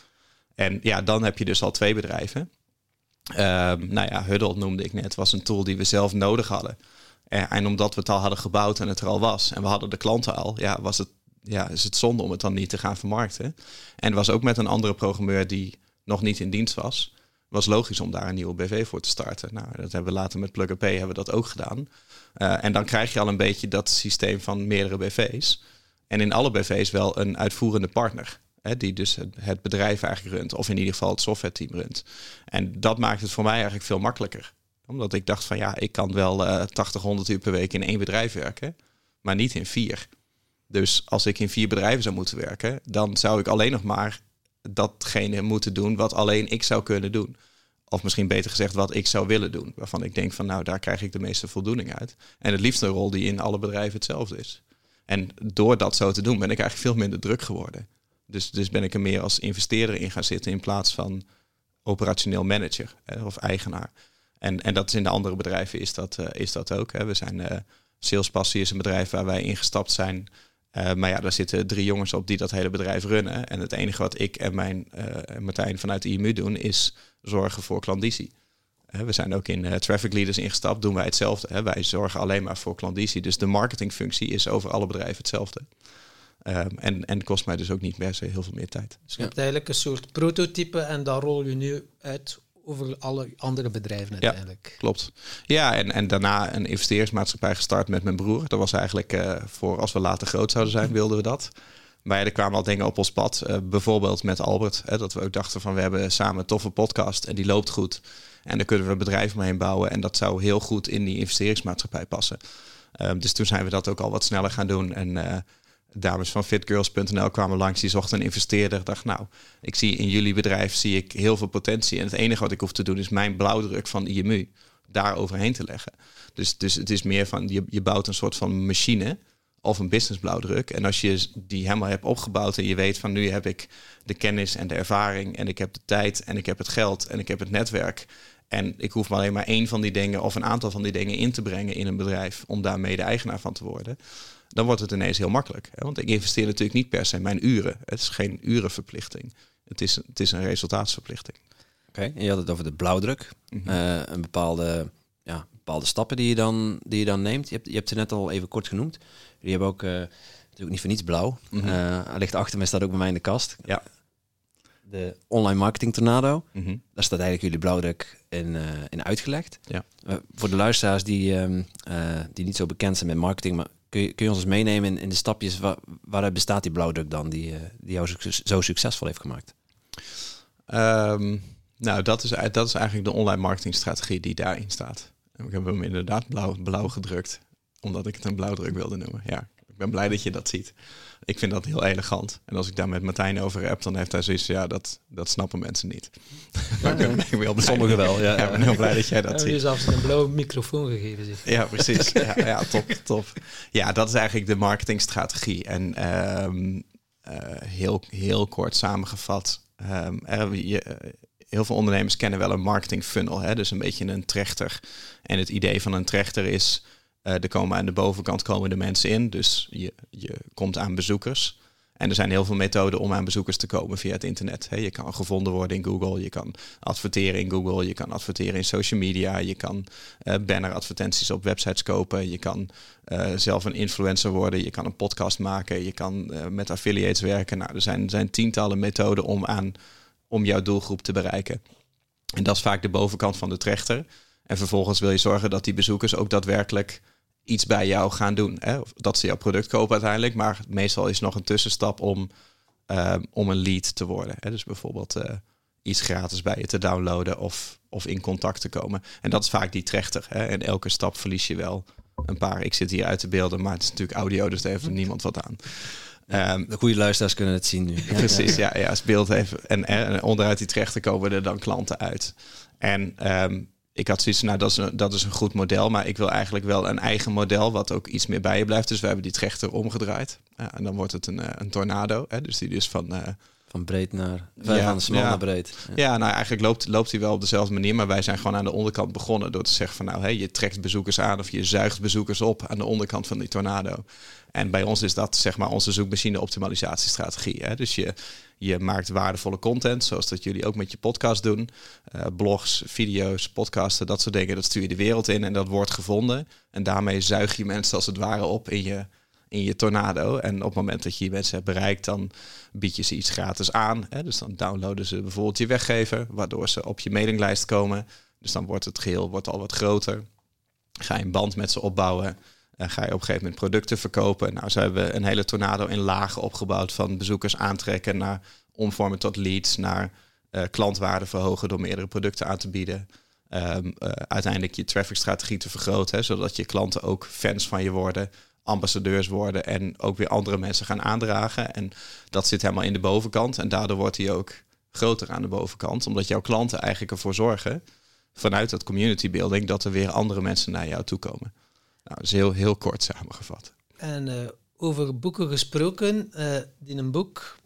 En ja, dan heb je dus al twee bedrijven. Ehm, nou ja, Huddle noemde ik net, was een tool die we zelf nodig hadden. En, omdat we het al hadden gebouwd en het er al was en we hadden de klanten al, ja, was het, ja, is het zonde om het dan niet te gaan vermarkten. En was ook met een andere programmeur die nog niet in dienst was. Was logisch om daar een nieuwe BV voor te starten. Nou, dat hebben we later met Plug Pay hebben we dat ook gedaan. Eh, en dan krijg je al een beetje dat systeem van meerdere BV's. En in alle BV's wel een uitvoerende partner. Die dus het- bedrijf eigenlijk runt. Of in ieder geval het software team runt. En dat maakt het voor mij eigenlijk veel makkelijker. Omdat ik dacht van ja, ik kan wel eh 80, 100 uur per week in één bedrijf werken. Maar niet in vier. Dus als ik in vier bedrijven zou moeten werken, dan zou ik alleen nog maar datgene moeten doen wat alleen ik zou kunnen doen. Of misschien beter gezegd, wat ik zou willen doen. Waarvan ik denk van nou, daar krijg ik de meeste voldoening uit. En het liefst een rol die in alle bedrijven hetzelfde is. En door dat zo te doen, ben ik eigenlijk veel minder druk geworden. Dus, dus ben ik er meer als investeerder in gaan zitten in plaats van operationeel manager of eigenaar. En, en dat is in de andere bedrijven is dat, eh, is dat ook. Hè. We zijn eh Salespassie is een bedrijf waar wij ingestapt zijn. Eh, maar ja, daar zitten drie jongens op die dat hele bedrijf runnen. En het enige wat ik en mijn Martijn vanuit de IMU doen, is zorgen voor klandizie. We zijn ook in Traffic Leaders ingestapt, doen wij hetzelfde. Wij zorgen alleen maar voor klandizie. Dus de marketingfunctie is over alle bedrijven hetzelfde. Ehm, en, en kost mij dus ook niet meer zo heel veel meer tijd. Dus je hebt eigenlijk een soort prototype en dat rol je nu uit over alle andere bedrijven uiteindelijk. Klopt. Ja, en, en daarna een investeringsmaatschappij gestart met mijn broer. Dat was eigenlijk eh, voor als we later groot zouden zijn, wilden we dat. Maar ja, er kwamen al dingen op ons pad. eh, bijvoorbeeld met Albert. Hè, dat we ook dachten van we hebben samen een toffe podcast en die loopt goed. En daar kunnen we een bedrijf omheen bouwen. En dat zou heel goed in die investeringsmaatschappij passen. Ehm, dus toen zijn we dat ook al wat sneller gaan doen. En eh, dames van fitgirls.nl kwamen langs. Die zochten een investeerder. Dacht nou, ik zie in jullie bedrijf zie ik heel veel potentie. En het enige wat ik hoef te doen is mijn blauwdruk van IMU daar overheen te leggen. Dus, dus het is meer van je, je bouwt een soort van machine of een business blauwdruk. En als je die helemaal hebt opgebouwd en je weet van nu heb ik de kennis en de ervaring en ik heb de tijd en ik heb het geld en ik heb het netwerk. En ik hoef maar alleen maar één van die dingen of een aantal van die dingen in te brengen in een bedrijf om daar mede eigenaar van te worden. Dan wordt het ineens heel makkelijk. Hè? Want ik investeer natuurlijk niet per se mijn uren. Het is geen urenverplichting. Het is, het is een resultaatsverplichting. Oké, en je had het over de blauwdruk. Mhm. Eh, een bepaalde, ja, bepaalde stappen die je, dan, die je dan neemt. Je hebt, je hebt ze net al even kort genoemd. Die hebben ook eh, natuurlijk niet voor niets blauw. Hij ligt achter mij, staat ook bij mij in de kast. Ja. De online marketing tornado. Mhm. Daar staat eigenlijk jullie blauwdruk in, in uitgelegd. Ja. Voor de luisteraars die, ehm, eh, die niet zo bekend zijn met marketing, maar kun je, kun je ons eens meenemen in, in de stapjes waar, waaruit bestaat die blauwdruk dan, die, uh, die jou zo succesvol heeft gemaakt? Um, nou, dat is, dat is eigenlijk de online marketingstrategie die daarin staat. Ik heb hem inderdaad blauw, blauw gedrukt, omdat ik het een blauwdruk wilde noemen. Ja, ik ben blij dat je dat ziet. Ik vind dat heel elegant. En als ik daar met Martijn over heb, dan heeft hij zoiets ja, dat, dat snappen mensen niet. maar ik ben, heel blij. Sommigen wel, ja. Ik ben heel blij dat jij dat ziet. Je zelfs een blauwe microfoon gegeven. Zeg. Ja, precies. ja, *laughs* ja, top, top. Ja, dat is eigenlijk de marketingstrategie. En um, uh, heel, heel kort samengevat, um, er, je, heel veel ondernemers kennen wel een marketing funnel, hè? dus een beetje een trechter. En het idee van een trechter is, uh, er komen aan de bovenkant komen de mensen in, dus je, je komt aan bezoekers. En er zijn heel veel methoden om aan bezoekers te komen via het internet. je kan gevonden worden in Google, je kan adverteren in Google, je kan adverteren in social media, je kan uh, banneradvertenties op websites kopen, je kan uh, zelf een influencer worden, je kan een podcast maken, je kan met affiliates werken. Nou, er zijn, zijn tientallen methoden om aan om jouw doelgroep te bereiken. En dat is vaak de bovenkant van de trechter. En vervolgens wil je zorgen dat die bezoekers ook daadwerkelijk iets bij jou gaan doen. Hè? Of dat ze jouw product kopen uiteindelijk. Maar meestal is nog een tussenstap om, uh, om een lead te worden. Hè? Dus bijvoorbeeld uh, iets gratis bij je te downloaden of, of in contact te komen. En dat is vaak die trechter. Hè? En elke stap verlies je wel een paar. Ik zit hier uit te beelden, maar het is natuurlijk audio, dus daar heeft niemand wat aan. Um, de goede luisteraars kunnen het zien nu. *laughs* Precies, ja, ja, als beeld even. En, en, onderuit die trechter komen er dan klanten uit. En um, ik had zoiets nou, dat is, een, dat is een goed model, maar ik wil eigenlijk wel een eigen model wat ook iets meer bij je blijft. Dus we hebben die trechter omgedraaid. Ja, en dan wordt het een, een tornado. Hè, dus die dus van, uh, van breed naar ja, van smal ja. naar breed. Ja. ja. nou eigenlijk loopt, loopt hij wel op dezelfde manier, maar wij zijn gewoon aan de onderkant begonnen door te zeggen van nou, hey, je trekt bezoekers aan of je zuigt bezoekers op aan de onderkant van die tornado. En bij ons is dat zeg maar onze zoekmachine optimalisatiestrategie. Hè? Dus je, je maakt waardevolle content, zoals dat jullie ook met je podcast doen. Uh, blogs, video's, podcasten, dat soort dingen. Dat stuur je de wereld in en dat wordt gevonden. En daarmee zuig je mensen als het ware op in je, in je tornado. En op het moment dat je die mensen hebt bereikt, dan bied je ze iets gratis aan. Hè? Dus dan downloaden ze bijvoorbeeld je weggever, waardoor ze op je mailinglijst komen. Dus dan wordt het geheel wordt al wat groter. Ga je een band met ze opbouwen. Ga je op een gegeven moment producten verkopen. Nou, zo hebben een hele tornado in lagen opgebouwd van bezoekers aantrekken naar omvormen tot leads, naar uh, klantwaarde verhogen door meerdere producten aan te bieden. Um, uh, uiteindelijk je traffic-strategie te vergroten, hè, zodat je klanten ook fans van je worden, ambassadeurs worden en ook weer andere mensen gaan aandragen. En dat zit helemaal in de bovenkant en daardoor wordt hij ook groter aan de bovenkant, omdat jouw klanten eigenlijk ervoor zorgen vanuit dat community building dat er weer andere mensen naar jou toe komen. Nou, dat is heel, heel kort samengevat. En uh, over boeken gesproken, uh, die een boek,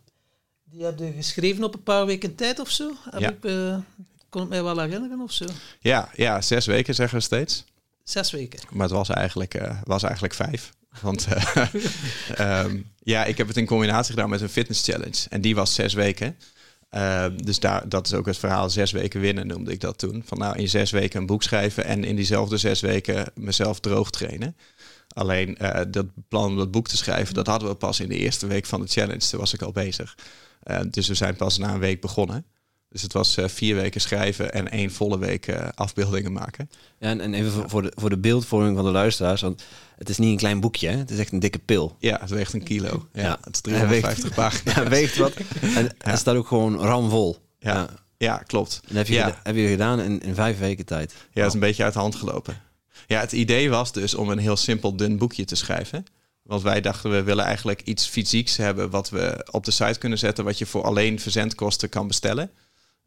die heb je geschreven op een paar weken tijd of zo? Heb Ja. ik, uh, kon ik mij wel herinneren of zo? Ja, ja, zes weken zeggen we steeds. Zes weken. Maar het was eigenlijk, eh, was eigenlijk vijf. Want eh, *laughs* *laughs* ehm, ja, ik heb het in combinatie gedaan met een fitness challenge. En die was zes weken. Ehm, dus daar, dat is ook het verhaal zes weken winnen, noemde ik dat toen. Van nou, in zes weken een boek schrijven en in diezelfde zes weken mezelf droog trainen. Alleen eh, dat plan om dat boek te schrijven, dat hadden we pas in de eerste week van de challenge. Toen was ik al bezig. Eh, dus we zijn pas na een week begonnen. Dus het was eh, vier weken schrijven en één volle week eh, afbeeldingen maken. Ja, en, en even voor- voor de, voor de beeldvorming van de luisteraars. Want het is niet een klein boekje, hè? het is echt een dikke pil. Ja, het weegt een kilo. Ja, Ja. het is 350 pagina's. *laughs* Ja, weegt wat. En *laughs* het staat ook gewoon ramvol. Ja. Ja, klopt. En heb je, Ja. heb je gedaan in, in vijf weken tijd. Ja, dat is een beetje uit de hand gelopen. Ja, het idee was dus om een heel simpel dun boekje te schrijven. Want wij dachten, we willen eigenlijk iets fysieks hebben wat we op de site kunnen zetten, wat je voor alleen verzendkosten kan bestellen.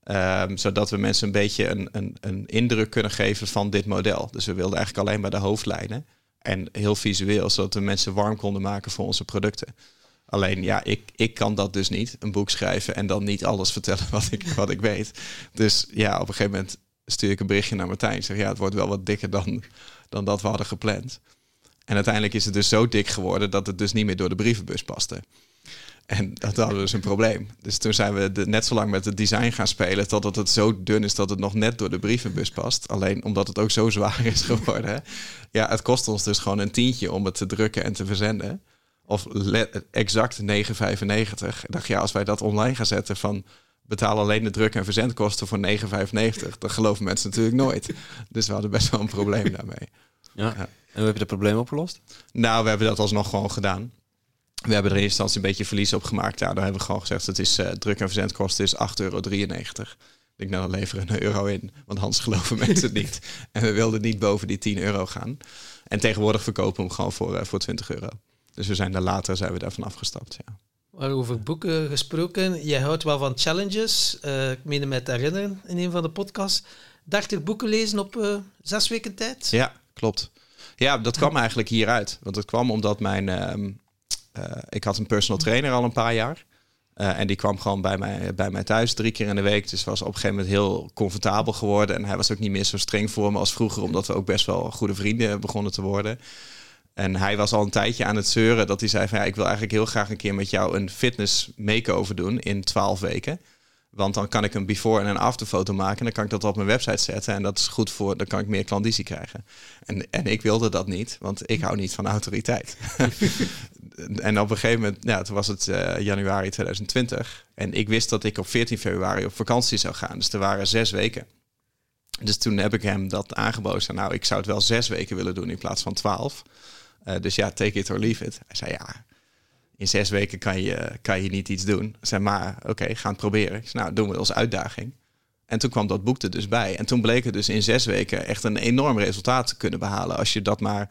Ehm, zodat we mensen een beetje een, een, een indruk kunnen geven van dit model. Dus we wilden eigenlijk alleen maar de hoofdlijnen. En heel visueel, zodat we mensen warm konden maken voor onze producten. Alleen ja, ik, ik kan dat dus niet. Een boek schrijven en dan niet alles vertellen *laughs* wat ik, wat ik weet. Dus ja, op een gegeven moment stuur ik een berichtje naar Martijn. Ik zeg ja, het wordt wel wat dikker dan, dan dat we hadden gepland. En uiteindelijk is het dus zo dik geworden dat het dus niet meer door de brievenbus paste. En dat hadden we dus een probleem. Dus toen zijn we de, net zo lang met het design gaan spelen... totdat het zo dun is dat het nog net door de brievenbus past. Alleen omdat het ook zo zwaar is geworden. hè. Ja, het kost ons dus gewoon een tientje om het te drukken en te verzenden. Of exact 9,95. Ik dacht, ja, als wij dat online gaan zetten van... betaal alleen de druk- en verzendkosten voor 9,95... dan geloven mensen natuurlijk nooit. Dus we hadden best wel een probleem daarmee. Ja. En hoe heb je dat probleem opgelost? Nou, we hebben dat alsnog gewoon gedaan. We hebben er in eerste instantie een beetje verlies op gemaakt. Ja, dan hebben we gewoon gezegd, het is uh, druk- en verzendkosten is 8,93 euro. Ik denk, nou, dan leveren een euro in. Want anders *laughs* geloven mensen het niet. En we wilden niet boven die 10 euro gaan. En tegenwoordig verkopen we hem gewoon voor, uh, voor 20 euro. Dus we zijn daar later zijn we daarvan afgestapt, ja. Maar over boeken gesproken, jij houdt wel van challenges. Uh, ik meen me te herinneren in een van de podcasts. 30 boeken lezen op uh, zes weken tijd? Ja, klopt. Ja, dat kwam eigenlijk hieruit. Want het kwam omdat mijn... Uh, ik had een personal trainer al een paar jaar. Uh, en die kwam gewoon bij mij, bij mij thuis drie keer in de week. Dus was op een gegeven moment heel comfortabel geworden. En hij was ook niet meer zo streng voor me als vroeger, omdat we ook best wel goede vrienden begonnen te worden. En hij was al een tijdje aan het zeuren dat hij zei van ja, ik wil eigenlijk heel graag een keer met jou een fitness makeover doen in twaalf weken. Want dan kan ik een before en een after foto maken. En dan kan ik dat op mijn website zetten. En dat is goed voor, dan kan ik meer klandizie krijgen. En, en ik wilde dat niet, want ik hou niet van autoriteit. *laughs* en op een gegeven moment, ja, toen was het uh, januari 2020. En ik wist dat ik op 14 februari op vakantie zou gaan. Dus er waren zes weken. Dus toen heb ik hem dat aangeboden. Nou, ik zou het wel zes weken willen doen in plaats van twaalf. Uh, dus ja, take it or leave it. Hij zei ja, in zes weken kan je, kan je niet iets doen. Zei maar, oké, gaan het proberen. Nou, doen we als uitdaging. En toen kwam dat boek er dus bij. En toen bleek het dus in zes weken echt een enorm resultaat te kunnen behalen. Als je dat maar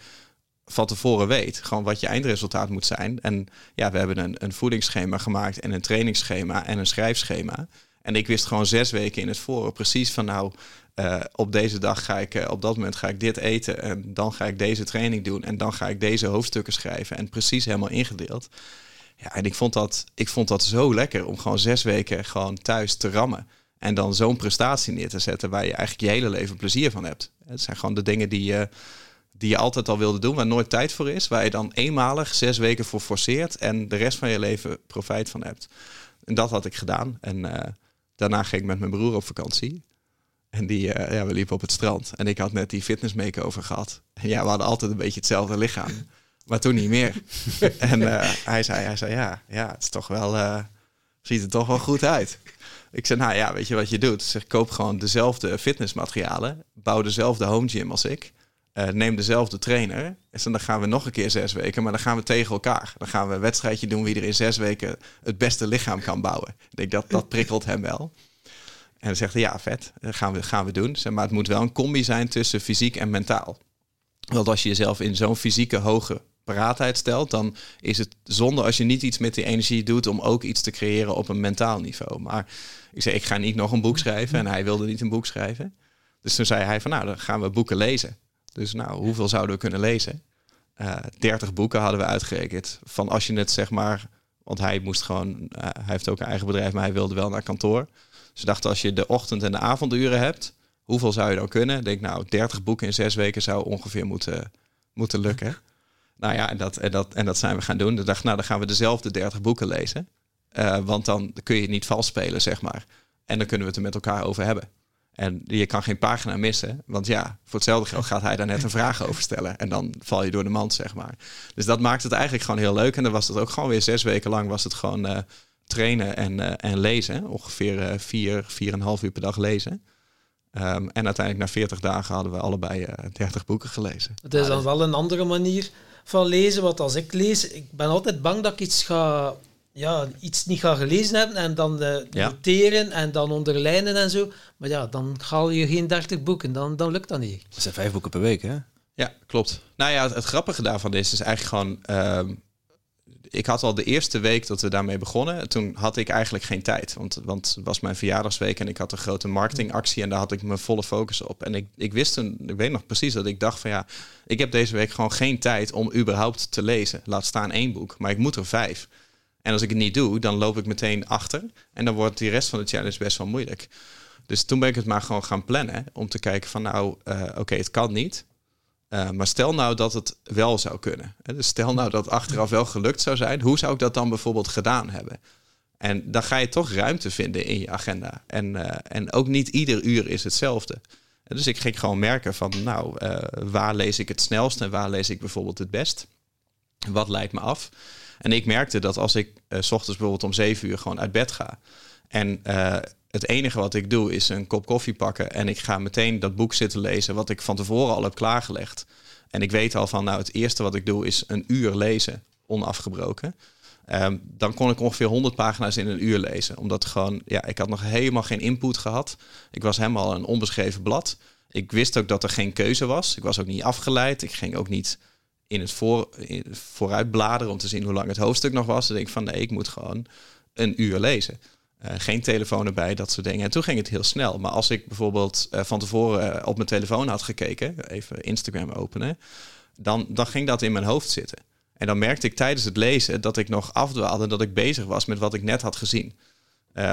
van tevoren weet. Gewoon wat je eindresultaat moet zijn. En ja, we hebben een, een voedingsschema gemaakt en een trainingsschema en een schrijfschema. En ik wist gewoon zes weken in het voren precies van nou, uh, op deze dag ga ik, uh, op dat moment ga ik dit eten en dan ga ik deze training doen en dan ga ik deze hoofdstukken schrijven en precies helemaal ingedeeld. Ja, en ik vond dat, ik vond dat zo lekker om gewoon zes weken gewoon thuis te rammen. En dan zo'n prestatie neer te zetten waar je eigenlijk je hele leven plezier van hebt. Het zijn gewoon de dingen die je, die je altijd al wilde doen, waar nooit tijd voor is. Waar je dan eenmalig zes weken voor forceert en de rest van je leven profijt van hebt. En dat had ik gedaan. En uh, daarna ging ik met mijn broer op vakantie. En die, uh, ja, we liepen op het strand. En ik had net die fitness make-over gehad. En ja, we hadden altijd een beetje hetzelfde lichaam. Maar toen niet meer. *laughs* en uh, hij, zei, hij zei, ja, ja, het is toch wel, uh, ziet er toch wel goed uit. Ik zei, nou ja, weet je wat je doet? Zeg, koop gewoon dezelfde fitnessmaterialen. Bouw dezelfde home gym als ik. Uh, neem dezelfde trainer. En dan gaan we nog een keer zes weken, maar dan gaan we tegen elkaar. Dan gaan we een wedstrijdje doen wie er in zes weken het beste lichaam kan bouwen. Ik denk dat dat prikkelt hem wel. En dan zegt hij, ja, vet, dat gaan we, gaan we doen. Maar het moet wel een combi zijn tussen fysiek en mentaal. Want als je jezelf in zo'n fysieke hoge paraatheid stelt, dan is het zonde als je niet iets met die energie doet om ook iets te creëren op een mentaal niveau. Maar ik zei, ik ga niet nog een boek schrijven. En hij wilde niet een boek schrijven. Dus toen zei hij van, nou, dan gaan we boeken lezen. Dus nou, hoeveel zouden we kunnen lezen? Uh, 30 boeken hadden we uitgerekend. Van als je het zeg maar, want hij moest gewoon, uh, hij heeft ook een eigen bedrijf, maar hij wilde wel naar kantoor. Dus dachten, als je de ochtend- en de avonduren hebt, hoeveel zou je dan kunnen? Denk, nou, 30 boeken in zes weken zou ongeveer moeten, moeten lukken. Nou ja, en dat, en, dat, en dat zijn we gaan doen. De dacht, nou, dan gaan we dezelfde 30 boeken lezen. Uh, want dan kun je niet vals spelen, zeg maar. En dan kunnen we het er met elkaar over hebben. En je kan geen pagina missen, want ja, voor hetzelfde geld gaat hij daar net een vraag over stellen. En dan val je door de mand, zeg maar. Dus dat maakt het eigenlijk gewoon heel leuk. En dan was het ook gewoon weer zes weken lang was het gewoon uh, trainen en, uh, en lezen. Ongeveer uh, vier, vier en een half uur per dag lezen. Um, en uiteindelijk na 40 dagen hadden we allebei 30 boeken gelezen. Het is dan wel een andere manier van lezen, want als ik lees, ik ben altijd bang dat ik iets ga ja, iets niet ga gelezen hebben en dan uh, ja. noteren en dan onderlijnen en zo. Maar ja, dan haal je geen 30 boeken, dan, dan lukt dat niet. Dat zijn vijf boeken per week, hè? Ja, klopt. Nou ja, het, het grappige daarvan is, is eigenlijk gewoon... Uh, ik had al de eerste week dat we daarmee begonnen, toen had ik eigenlijk geen tijd. Want, want het was mijn verjaardagsweek en ik had een grote marketingactie en daar had ik mijn volle focus op. En ik, ik wist toen, ik weet nog precies dat ik dacht van ja, ik heb deze week gewoon geen tijd om überhaupt te lezen. Laat staan één boek, maar ik moet er vijf. En als ik het niet doe, dan loop ik meteen achter. En dan wordt die rest van de challenge best wel moeilijk. Dus toen ben ik het maar gewoon gaan plannen. Om te kijken van nou, uh, oké, het kan niet. Uh, maar stel nou dat het wel zou kunnen. Dus stel nou dat achteraf wel gelukt zou zijn. Hoe zou ik dat dan bijvoorbeeld gedaan hebben? En dan ga je toch ruimte vinden in je agenda. En, en ook niet ieder uur is hetzelfde. Dus ik ging gewoon merken van, nou, waar lees ik het snelst en waar lees ik bijvoorbeeld het best? Wat leidt me af? En ik merkte dat als ik uh, s ochtends bijvoorbeeld om zeven uur gewoon uit bed ga. En uh, het enige wat ik doe is een kop koffie pakken. En ik ga meteen dat boek zitten lezen wat ik van tevoren al heb klaargelegd. en ik weet al van, nou, het eerste wat ik doe is een uur lezen, onafgebroken. Ehm, dan kon ik ongeveer 100 pagina's in een uur lezen. Omdat gewoon, ja, ik had nog helemaal geen input gehad. Ik was helemaal een onbeschreven blad. Ik wist ook dat er geen keuze was. Ik was ook niet afgeleid. Ik ging ook niet in het voor, vooruit bladeren om te zien hoe lang het hoofdstuk nog was. Dan denk ik van nee, ik moet gewoon een uur lezen. Uh, geen telefoon erbij, dat soort dingen. En toen ging het heel snel. Maar als ik bijvoorbeeld uh, van tevoren uh, op mijn telefoon had gekeken, even Instagram openen, dan, dan ging dat in mijn hoofd zitten. En dan merkte ik tijdens het lezen dat ik nog afdwaalde, dat ik bezig was met wat ik net had gezien.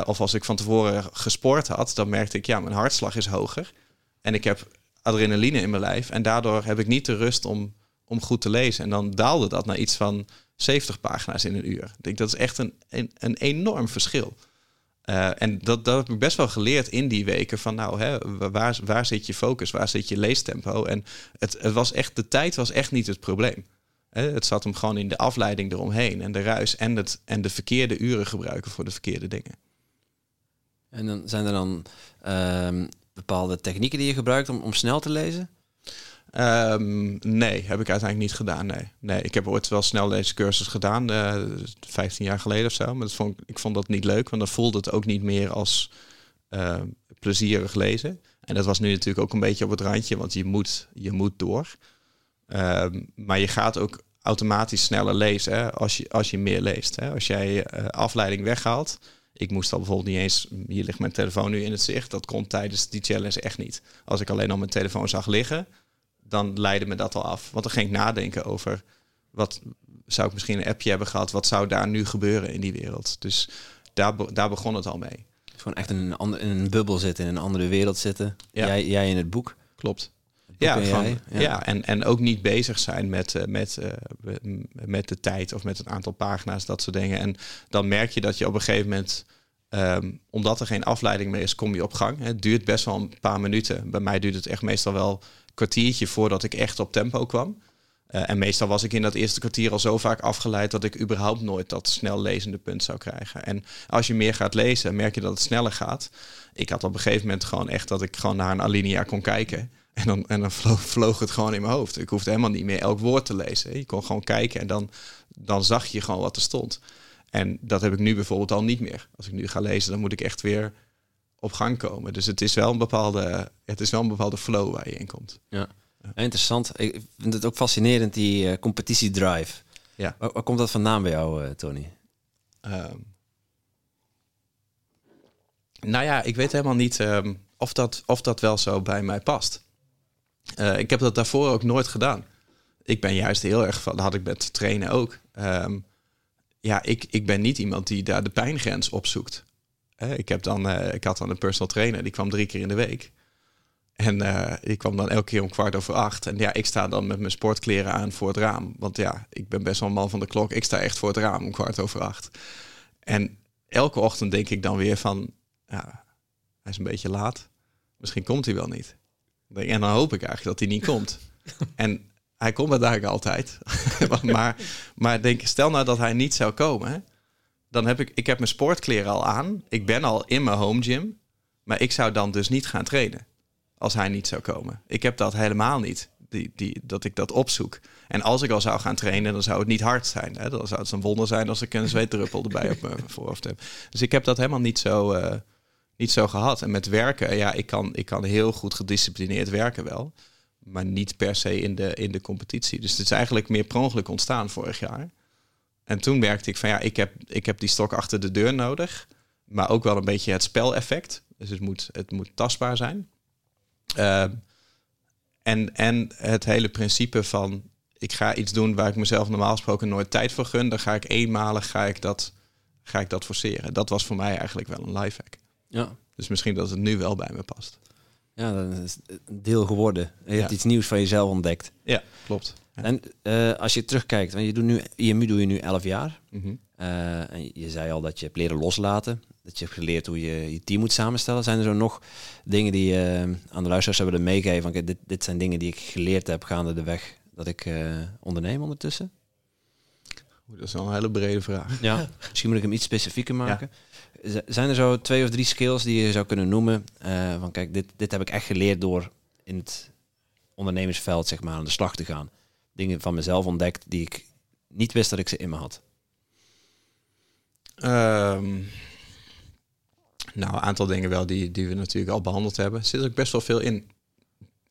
of als ik van tevoren gesport had, dan merkte ik, ja, mijn hartslag is hoger. En ik heb adrenaline in mijn lijf. En daardoor heb ik niet de rust om, om goed te lezen. En dan daalde dat naar iets van 70 pagina's in een uur. Ik denk dat is echt een, een, een enorm verschil. Uh, en dat, dat heb ik best wel geleerd in die weken. Van nou, hè, waar, waar zit je focus? Waar zit je leestempo? En het, het was echt, de tijd was echt niet het probleem. Het zat hem gewoon in de afleiding eromheen en de ruis en, het, en de verkeerde uren gebruiken voor de verkeerde dingen. En dan zijn er dan uh, bepaalde technieken die je gebruikt om, om snel te lezen? Um, nee, heb ik uiteindelijk niet gedaan. Nee. nee ik heb ooit wel snel deze cursus gedaan, uh, eh, 15 jaar geleden of zo. Maar dat vond, ik vond dat niet leuk, want dan voelde het ook niet meer als uh, plezierig lezen. En dat was nu natuurlijk ook een beetje op het randje, want je moet, je moet door. Um, maar je gaat ook automatisch sneller lezen als, je, als je meer leest. Hè. Als jij uh, afleiding weghaalt, ik moest al bijvoorbeeld niet eens, hier ligt mijn telefoon nu in het zicht. Dat kon tijdens die challenge echt niet. Als ik alleen al mijn telefoon zag liggen, dan leidde me dat al af. Want dan ging ik nadenken over wat zou ik misschien een appje hebben gehad. Wat zou daar nu gebeuren in die wereld? Dus daar, daar begon het al mee. Gewoon echt in een, ander, in een bubbel zitten, in een andere wereld zitten. Ja. Jij, jij in het boek. Klopt. Ja, van, ja, ja. en, en ook niet bezig zijn met, uh, met, uh, met de tijd of met het aantal pagina's, dat soort dingen. En dan merk je dat je op een gegeven moment, um, omdat er geen afleiding meer is, kom je op gang. Het duurt best wel een paar minuten. Bij mij duurt het echt meestal wel een kwartiertje voordat ik echt op tempo kwam. Uh, en meestal was ik in dat eerste kwartier al zo vaak afgeleid dat ik überhaupt nooit dat snel lezende punt zou krijgen. En als je meer gaat lezen, merk je dat het sneller gaat. Ik had op een gegeven moment gewoon echt dat ik gewoon naar een alinea kon kijken. En dan, en dan vloog, het gewoon in mijn hoofd. Ik hoefde helemaal niet meer elk woord te lezen. Je kon gewoon kijken en dan, dan zag je gewoon wat er stond. En dat heb ik nu bijvoorbeeld al niet meer. Als ik nu ga lezen, dan moet ik echt weer op gang komen. Dus het is wel een bepaalde, het is wel een bepaalde flow waar je in komt. Ja. Interessant. Ik vind het ook fascinerend, die uh, competitiedrive. Ja. Waar, waar, komt dat vandaan bij jou, uh, Tony? Um, nou ja, ik weet helemaal niet um, of, dat, of dat wel zo bij mij past. Uh, ik heb dat daarvoor ook nooit gedaan. Ik ben juist heel erg van, dat had ik met trainen ook. Um, ja, ik, ik ben niet iemand die daar de pijngrens opzoekt. Ik, heb dan, uh, ik had dan een personal trainer, die kwam drie keer in de week. En uh, die kwam dan elke keer om kwart over acht. En ja, ik sta dan met mijn sportkleren aan voor het raam. Want ja, ik ben best wel een man van de klok. Ik sta echt voor het raam om kwart over acht. En elke ochtend denk ik dan weer van, ja, hij is een beetje laat. Misschien komt hij wel niet. En dan hoop ik eigenlijk dat hij niet komt. *laughs* en hij komt eigenlijk altijd. *laughs* maar, maar denk, stel nou dat hij niet zou komen. Dan heb ik, ik heb mijn sportkleren al aan. Ik ben al in mijn home gym. Maar ik zou dan dus niet gaan trainen. Als hij niet zou komen. Ik heb dat helemaal niet. Die, die, dat ik dat opzoek. En als ik al zou gaan trainen, dan zou het niet hard zijn. Hè? Dan zou het een wonder zijn als ik een zweetdruppel erbij op mijn *laughs* voorhoofd heb. Dus ik heb dat helemaal niet zo... Uh, niet zo gehad. En met werken, ja, ik kan, ik kan heel goed gedisciplineerd werken wel. Maar niet per se in de, in de competitie. Dus het is eigenlijk meer per ongeluk ontstaan vorig jaar. En toen merkte ik van ja, ik heb, ik heb die stok achter de deur nodig. Maar ook wel een beetje het speleffect. Dus het moet, het moet tastbaar zijn. Uh, en, en het hele principe van ik ga iets doen waar ik mezelf normaal gesproken nooit tijd voor gun. Dan ga ik eenmalig ga ik dat, ga ik dat forceren. Dat was voor mij eigenlijk wel een lifehack. Ja. Dus misschien dat het nu wel bij me past. Ja, dat is een deel geworden. Je hebt iets nieuws van jezelf ontdekt. Ja, klopt. En uh, als je terugkijkt, want je doet nu IMU doe je nu 11 jaar. Mm -hmm. uh, en je zei al dat je hebt leren loslaten. Dat je hebt geleerd hoe je je team moet samenstellen. Zijn er zo nog dingen die je uh, aan de luisteraars hebben meegeven? Van, dit, dit zijn dingen die ik geleerd heb gaande de weg dat ik onderneem ondertussen? Dat is wel een hele brede vraag. Ja, misschien moet ik hem iets specifieker maken. Zijn er zo twee of drie skills die je zou kunnen noemen? Van kijk, dit, dit heb ik echt geleerd door in het ondernemersveld zeg maar, aan de slag te gaan. Dingen van mezelf ontdekt die ik niet wist dat ik ze in me had. Ehm, nou, een aantal dingen wel die, die we natuurlijk al behandeld hebben. Er zit ook best wel veel in,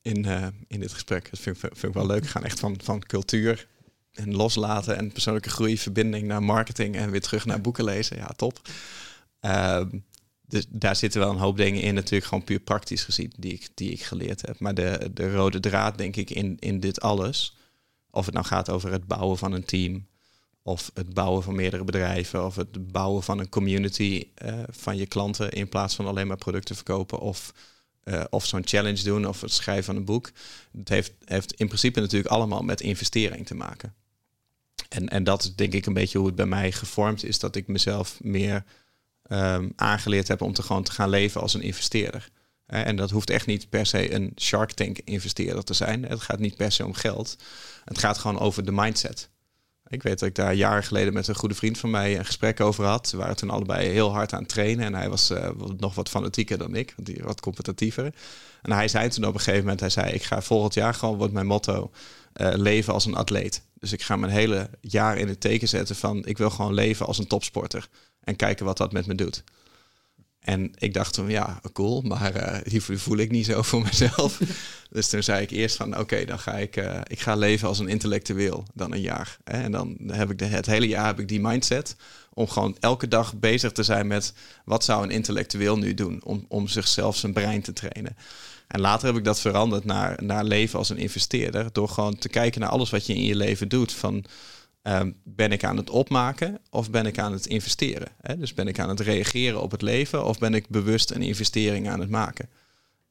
in, uh, in dit gesprek. Dat vind ik, vind ik wel leuk. Gaan echt van, van cultuur en loslaten en persoonlijke groei, verbinding naar marketing en weer terug naar boeken lezen. Ja, top. Um, dus daar zitten wel een hoop dingen in, natuurlijk gewoon puur praktisch gezien, die ik, die ik geleerd heb. Maar de, de rode draad, denk ik, in, in dit alles, of het nou gaat over het bouwen van een team, of het bouwen van meerdere bedrijven, of het bouwen van een community uh, van je klanten in plaats van alleen maar producten verkopen, of, uh, of zo'n challenge doen, of het schrijven van een boek. Het heeft, heeft in principe natuurlijk allemaal met investering te maken. En, en dat is denk ik een beetje hoe het bij mij gevormd is, dat ik mezelf meer um, aangeleerd heb om te gewoon te gaan leven als een investeerder. En dat hoeft echt niet per se een Shark Tank investeerder te zijn. Het gaat niet per se om geld. Het gaat gewoon over de mindset. Ik weet dat ik daar jaren geleden met een goede vriend van mij een gesprek over had. We waren toen allebei heel hard aan het trainen. En hij was uh, nog wat fanatieker dan ik, want wat competitiever. En hij zei toen op een gegeven moment, hij zei, ik ga volgend jaar gewoon, wordt mijn motto, uh, leven als een atleet. Dus ik ga mijn hele jaar in het teken zetten van, ik wil gewoon leven als een topsporter en kijken wat dat met me doet. En ik dacht toen, ja, cool, maar uh, die voel ik niet zo *laughs* voor mezelf. *laughs* dus toen zei ik eerst van, oké, dan ga ik, uh, ik ga leven als een intellectueel dan een jaar. Hè? En dan heb ik de, het hele jaar heb ik die mindset om gewoon elke dag bezig te zijn met wat zou een intellectueel nu doen om, om zichzelf zijn brein te trainen. En later heb ik dat veranderd naar, naar leven als een investeerder door gewoon te kijken naar alles wat je in je leven doet. Van Um, ben ik aan het opmaken of ben ik aan het investeren? Hè? Dus ben ik aan het reageren op het leven of ben ik bewust een investering aan het maken?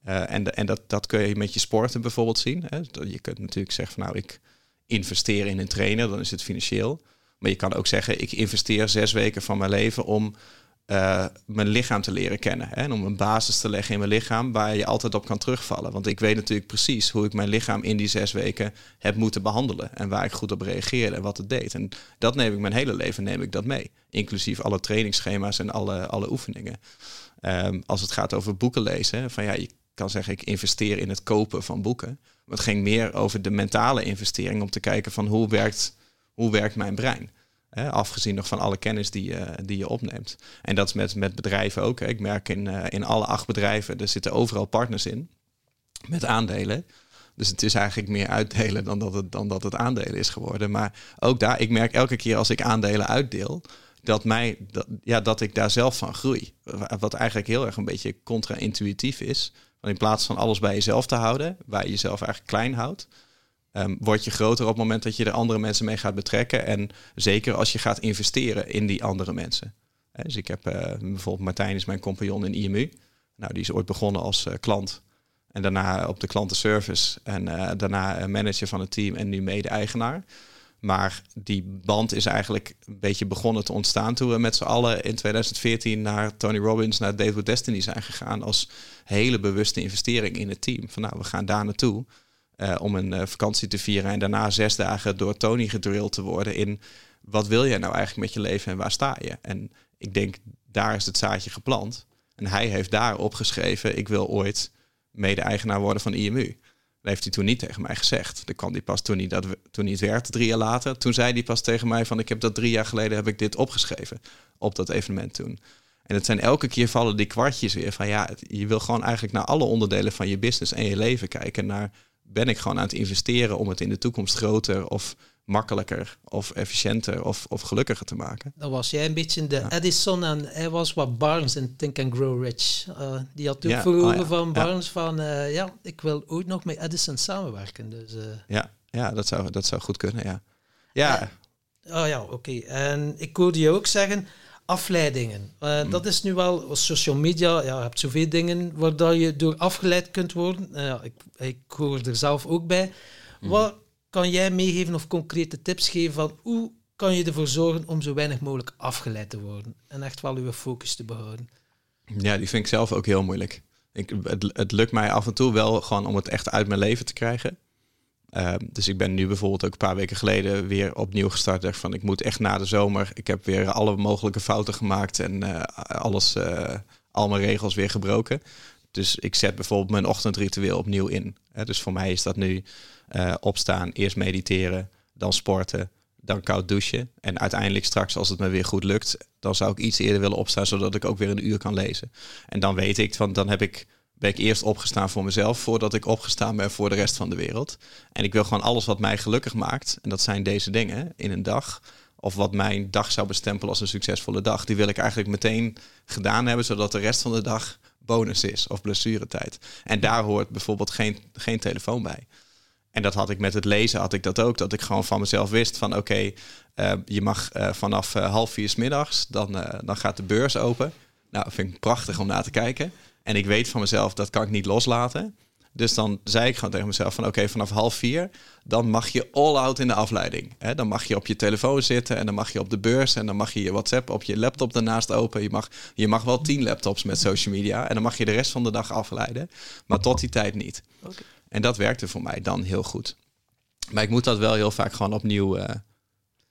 Uh, en en dat, dat kun je met je sporten bijvoorbeeld zien. Hè? Je kunt natuurlijk zeggen van nou, ik investeer in een trainer, dan is het financieel. Maar je kan ook zeggen, ik investeer zes weken van mijn leven om uh, mijn lichaam te leren kennen. Hè? En om een basis te leggen in mijn lichaam waar je altijd op kan terugvallen. Want ik weet natuurlijk precies hoe ik mijn lichaam in die zes weken heb moeten behandelen. En waar ik goed op reageerde en wat het deed. En dat neem ik mijn hele leven neem ik dat mee. Inclusief alle trainingsschema's en alle, alle oefeningen. Um, als het gaat over boeken lezen, van ja, je kan zeggen ik investeer in het kopen van boeken. Maar het ging meer over de mentale investering om te kijken van hoe werkt, hoe werkt mijn brein. Afgezien nog van alle kennis die, uh, die je opneemt. En dat is met, met bedrijven ook. Ik merk in, uh, in alle acht bedrijven, er zitten overal partners in met aandelen. Dus het is eigenlijk meer uitdelen dan dat het, dan dat het aandelen is geworden. Maar ook daar, ik merk elke keer als ik aandelen uitdeel, dat, mij, dat, ja, dat ik daar zelf van groei. Wat eigenlijk heel erg een beetje contra-intuïtief is. Want in plaats van alles bij jezelf te houden, waar je jezelf eigenlijk klein houdt, um, word je groter op het moment dat je er andere mensen mee gaat betrekken. En zeker als je gaat investeren in die andere mensen. dus ik heb uh, bijvoorbeeld Martijn is mijn compagnon in IMU. Nou, die is ooit begonnen als uh, klant. En daarna op de klantenservice. En daarna manager van het team en nu mede-eigenaar. Maar die band is eigenlijk een beetje begonnen te ontstaan toen we met z'n allen in 2014 naar Tony Robbins, naar David Destiny zijn gegaan als hele bewuste investering in het team. Van nou, we gaan daar naartoe. Uh, om een uh, vakantie te vieren en daarna zes dagen door Tony gedrild te worden in wat wil jij nou eigenlijk met je leven en waar sta je? En ik denk, daar is het zaadje geplant. En hij heeft daar opgeschreven, ik wil ooit mede-eigenaar worden van IMU. Dat heeft hij toen niet tegen mij gezegd. Dat kwam hij pas toen hij, dat, toen hij het werkte, drie jaar later. Toen zei hij pas tegen mij van, ik heb dat drie jaar geleden heb ik dit opgeschreven op dat evenement toen. En het zijn elke keer vallen die kwartjes weer van ja, je wil gewoon eigenlijk naar alle onderdelen van je business en je leven kijken. Naar ben ik gewoon aan het investeren om het in de toekomst groter of makkelijker of efficiënter of, of gelukkiger te maken. Dan was jij een beetje de ja. Edison en hij was wat Barnes in Think and Grow Rich. Uh, die had ook ja. oh, ja. van Barnes van uh, ja, ik wil ooit nog met Edison samenwerken. Dus, uh. ja, ja dat, zou, dat zou goed kunnen, ja. Ja. Oh ja, oké. Okay. En ik hoorde je ook zeggen, afleidingen. Uh, mm. Dat is nu wel social media. Ja, je hebt zoveel dingen waar dat je door afgeleid kunt worden. Uh, ik, ik hoor er zelf ook bij. Mm. Wat kan jij meegeven of concrete tips geven van hoe kan je ervoor zorgen om zo weinig mogelijk afgeleid te worden en echt wel je focus te behouden? Ja, die vind ik zelf ook heel moeilijk. Ik, het, het lukt mij af en toe wel gewoon om het echt uit mijn leven te krijgen. Uh, dus ik ben nu bijvoorbeeld ook een paar weken geleden weer opnieuw gestart. Dacht van ik moet echt na de zomer. Ik heb weer alle mogelijke fouten gemaakt en uh, alles, uh, al mijn regels weer gebroken. Dus ik zet bijvoorbeeld mijn ochtendritueel opnieuw in. Dus voor mij is dat nu uh, opstaan, eerst mediteren, dan sporten, dan koud douchen. En uiteindelijk straks, als het me weer goed lukt, dan zou ik iets eerder willen opstaan, zodat ik ook weer een uur kan lezen. En dan weet ik, van dan heb ik, ben ik eerst opgestaan voor mezelf, voordat ik opgestaan ben voor de rest van de wereld. En ik wil gewoon alles wat mij gelukkig maakt, en dat zijn deze dingen in een dag, of wat mijn dag zou bestempelen als een succesvolle dag, die wil ik eigenlijk meteen gedaan hebben, zodat de rest van de dag bonus is of blessuretijd. En daar hoort bijvoorbeeld geen, geen telefoon bij. En dat had ik met het lezen, had ik dat ook. Dat ik gewoon van mezelf wist van oké, eh, je mag uh, vanaf uh, half vier s middags, dan, dan gaat de beurs open. Nou, vind ik prachtig om naar te kijken. En ik weet van mezelf, dat kan ik niet loslaten. Dus dan zei ik gewoon tegen mezelf van oké, vanaf half vier, dan mag je all out in de afleiding. Hè? Dan mag je op je telefoon zitten en dan mag je op de beurs en dan mag je je WhatsApp op je laptop daarnaast open. Je mag, je mag wel tien laptops met social media en dan mag je de rest van de dag afleiden. Maar tot die tijd niet. En dat werkte voor mij dan heel goed. Maar ik moet dat wel heel vaak gewoon opnieuw, uh,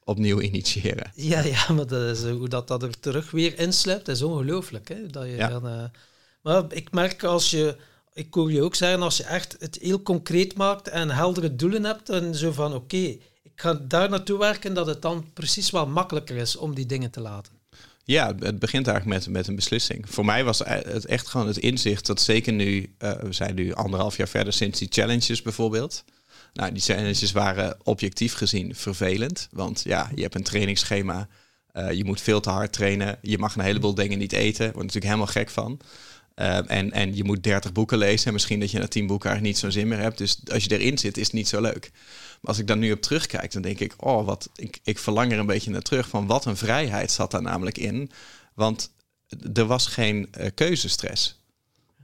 opnieuw initiëren. Ja, ja, maar dat is, hoe dat, dat er terug weer insluipt, is ongelooflijk. Hè? Dat je dan, uh, maar ik merk als je ik hoor je ook zeggen, als je echt het heel concreet maakt en heldere doelen hebt, dan zo van oké, ik ga daar naartoe werken, dat het dan precies wel makkelijker is om die dingen te laten. Ja, het begint eigenlijk met, met een beslissing. Voor mij was het echt gewoon het inzicht dat zeker nu, uh, we zijn nu anderhalf jaar verder sinds die challenges bijvoorbeeld. Nou, die challenges waren objectief gezien vervelend, want ja, je hebt een trainingsschema, uh, je moet veel te hard trainen, je mag een heleboel dingen niet eten, word natuurlijk helemaal gek van. Uh, en, en je moet 30 boeken lezen. En misschien dat je na 10 boeken eigenlijk niet zo'n zin meer hebt. Dus als je erin zit, is het niet zo leuk. Maar als ik dan nu op terugkijk, dan denk ik, oh, wat, ik, ik verlang er een beetje naar terug. Van wat een vrijheid zat daar namelijk in. Want er was geen uh, keuzestress.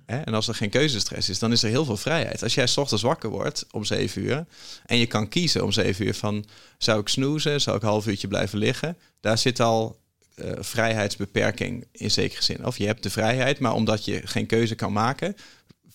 Hè? En als er geen keuzestress is, dan is er heel veel vrijheid. Als jij s ochtends wakker wordt om 7 uur en je kan kiezen om 7 uur van zou ik snoezen, zou ik een half uurtje blijven liggen, daar zit al uh, vrijheidsbeperking in zekere zin. Of je hebt de vrijheid, maar omdat je geen keuze kan maken,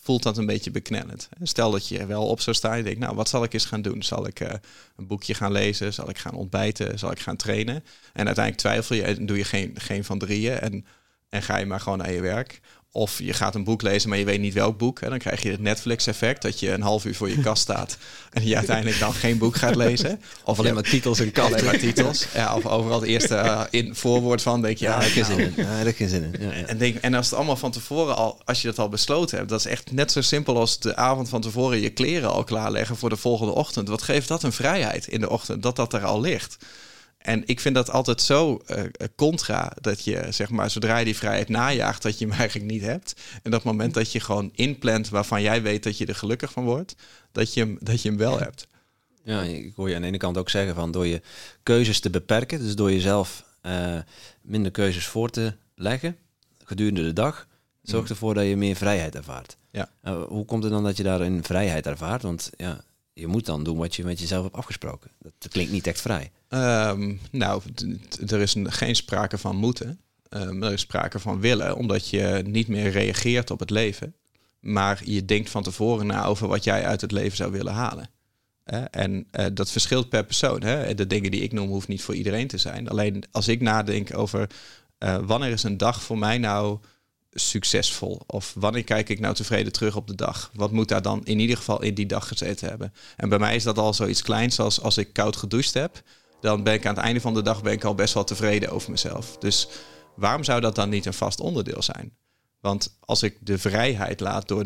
voelt dat een beetje beknellend. Stel dat je er wel op zou staan, je denkt, nou, wat zal ik eens gaan doen? Zal ik uh, een boekje gaan lezen? Zal ik gaan ontbijten? Zal ik gaan trainen? En uiteindelijk twijfel je en doe je geen, geen van drieën en, en ga je maar gewoon naar je werk. Of je gaat een boek lezen, maar je weet niet welk boek. En dan krijg je het Netflix-effect dat je een half uur voor je kast staat *laughs* en je uiteindelijk dan geen boek gaat lezen. Of alleen maar titels en Alleen maar titels. Ja, of overal het eerste uh, in voorwoord van denk je, ja, ja geen zin in. Ja, geen zin in. Ja. En, denk, en als het allemaal van tevoren al, als je dat al besloten hebt, dat is echt net zo simpel als de avond van tevoren je kleren al klaarleggen voor de volgende ochtend. Wat geeft dat een vrijheid in de ochtend, dat dat er al ligt? En ik vind dat altijd zo uh, contra dat je, zeg maar, zodra je die vrijheid najaagt, dat je hem eigenlijk niet hebt. En dat moment dat je gewoon inplant waarvan jij weet dat je er gelukkig van wordt, dat je hem, dat je hem wel hebt. Ja, ik hoor je aan de ene kant ook zeggen van door je keuzes te beperken, dus door jezelf uh, minder keuzes voor te leggen gedurende de dag, zorgt ervoor dat je meer vrijheid ervaart. Ja. Uh, hoe komt het dan dat je daarin vrijheid ervaart? Want ja, je moet dan doen wat je met jezelf hebt afgesproken. Dat klinkt niet echt vrij. Um, nou, er is geen sprake van moeten. Um, er is sprake van willen, omdat je niet meer reageert op het leven. Maar je denkt van tevoren na over wat jij uit het leven zou willen halen. En uh, dat verschilt per persoon. Hè? De dingen die ik noem, hoeft niet voor iedereen te zijn. Alleen als ik nadenk over uh, wanneer is een dag voor mij nou succesvol? Of wanneer kijk ik nou tevreden terug op de dag? Wat moet daar dan in ieder geval in die dag gezeten hebben? En bij mij is dat al zoiets kleins als als ik koud gedoucht heb, dan ben ik aan het einde van de dag ben ik al best wel tevreden over mezelf. Dus waarom zou dat dan niet een vast onderdeel zijn? Want als ik de vrijheid laat door,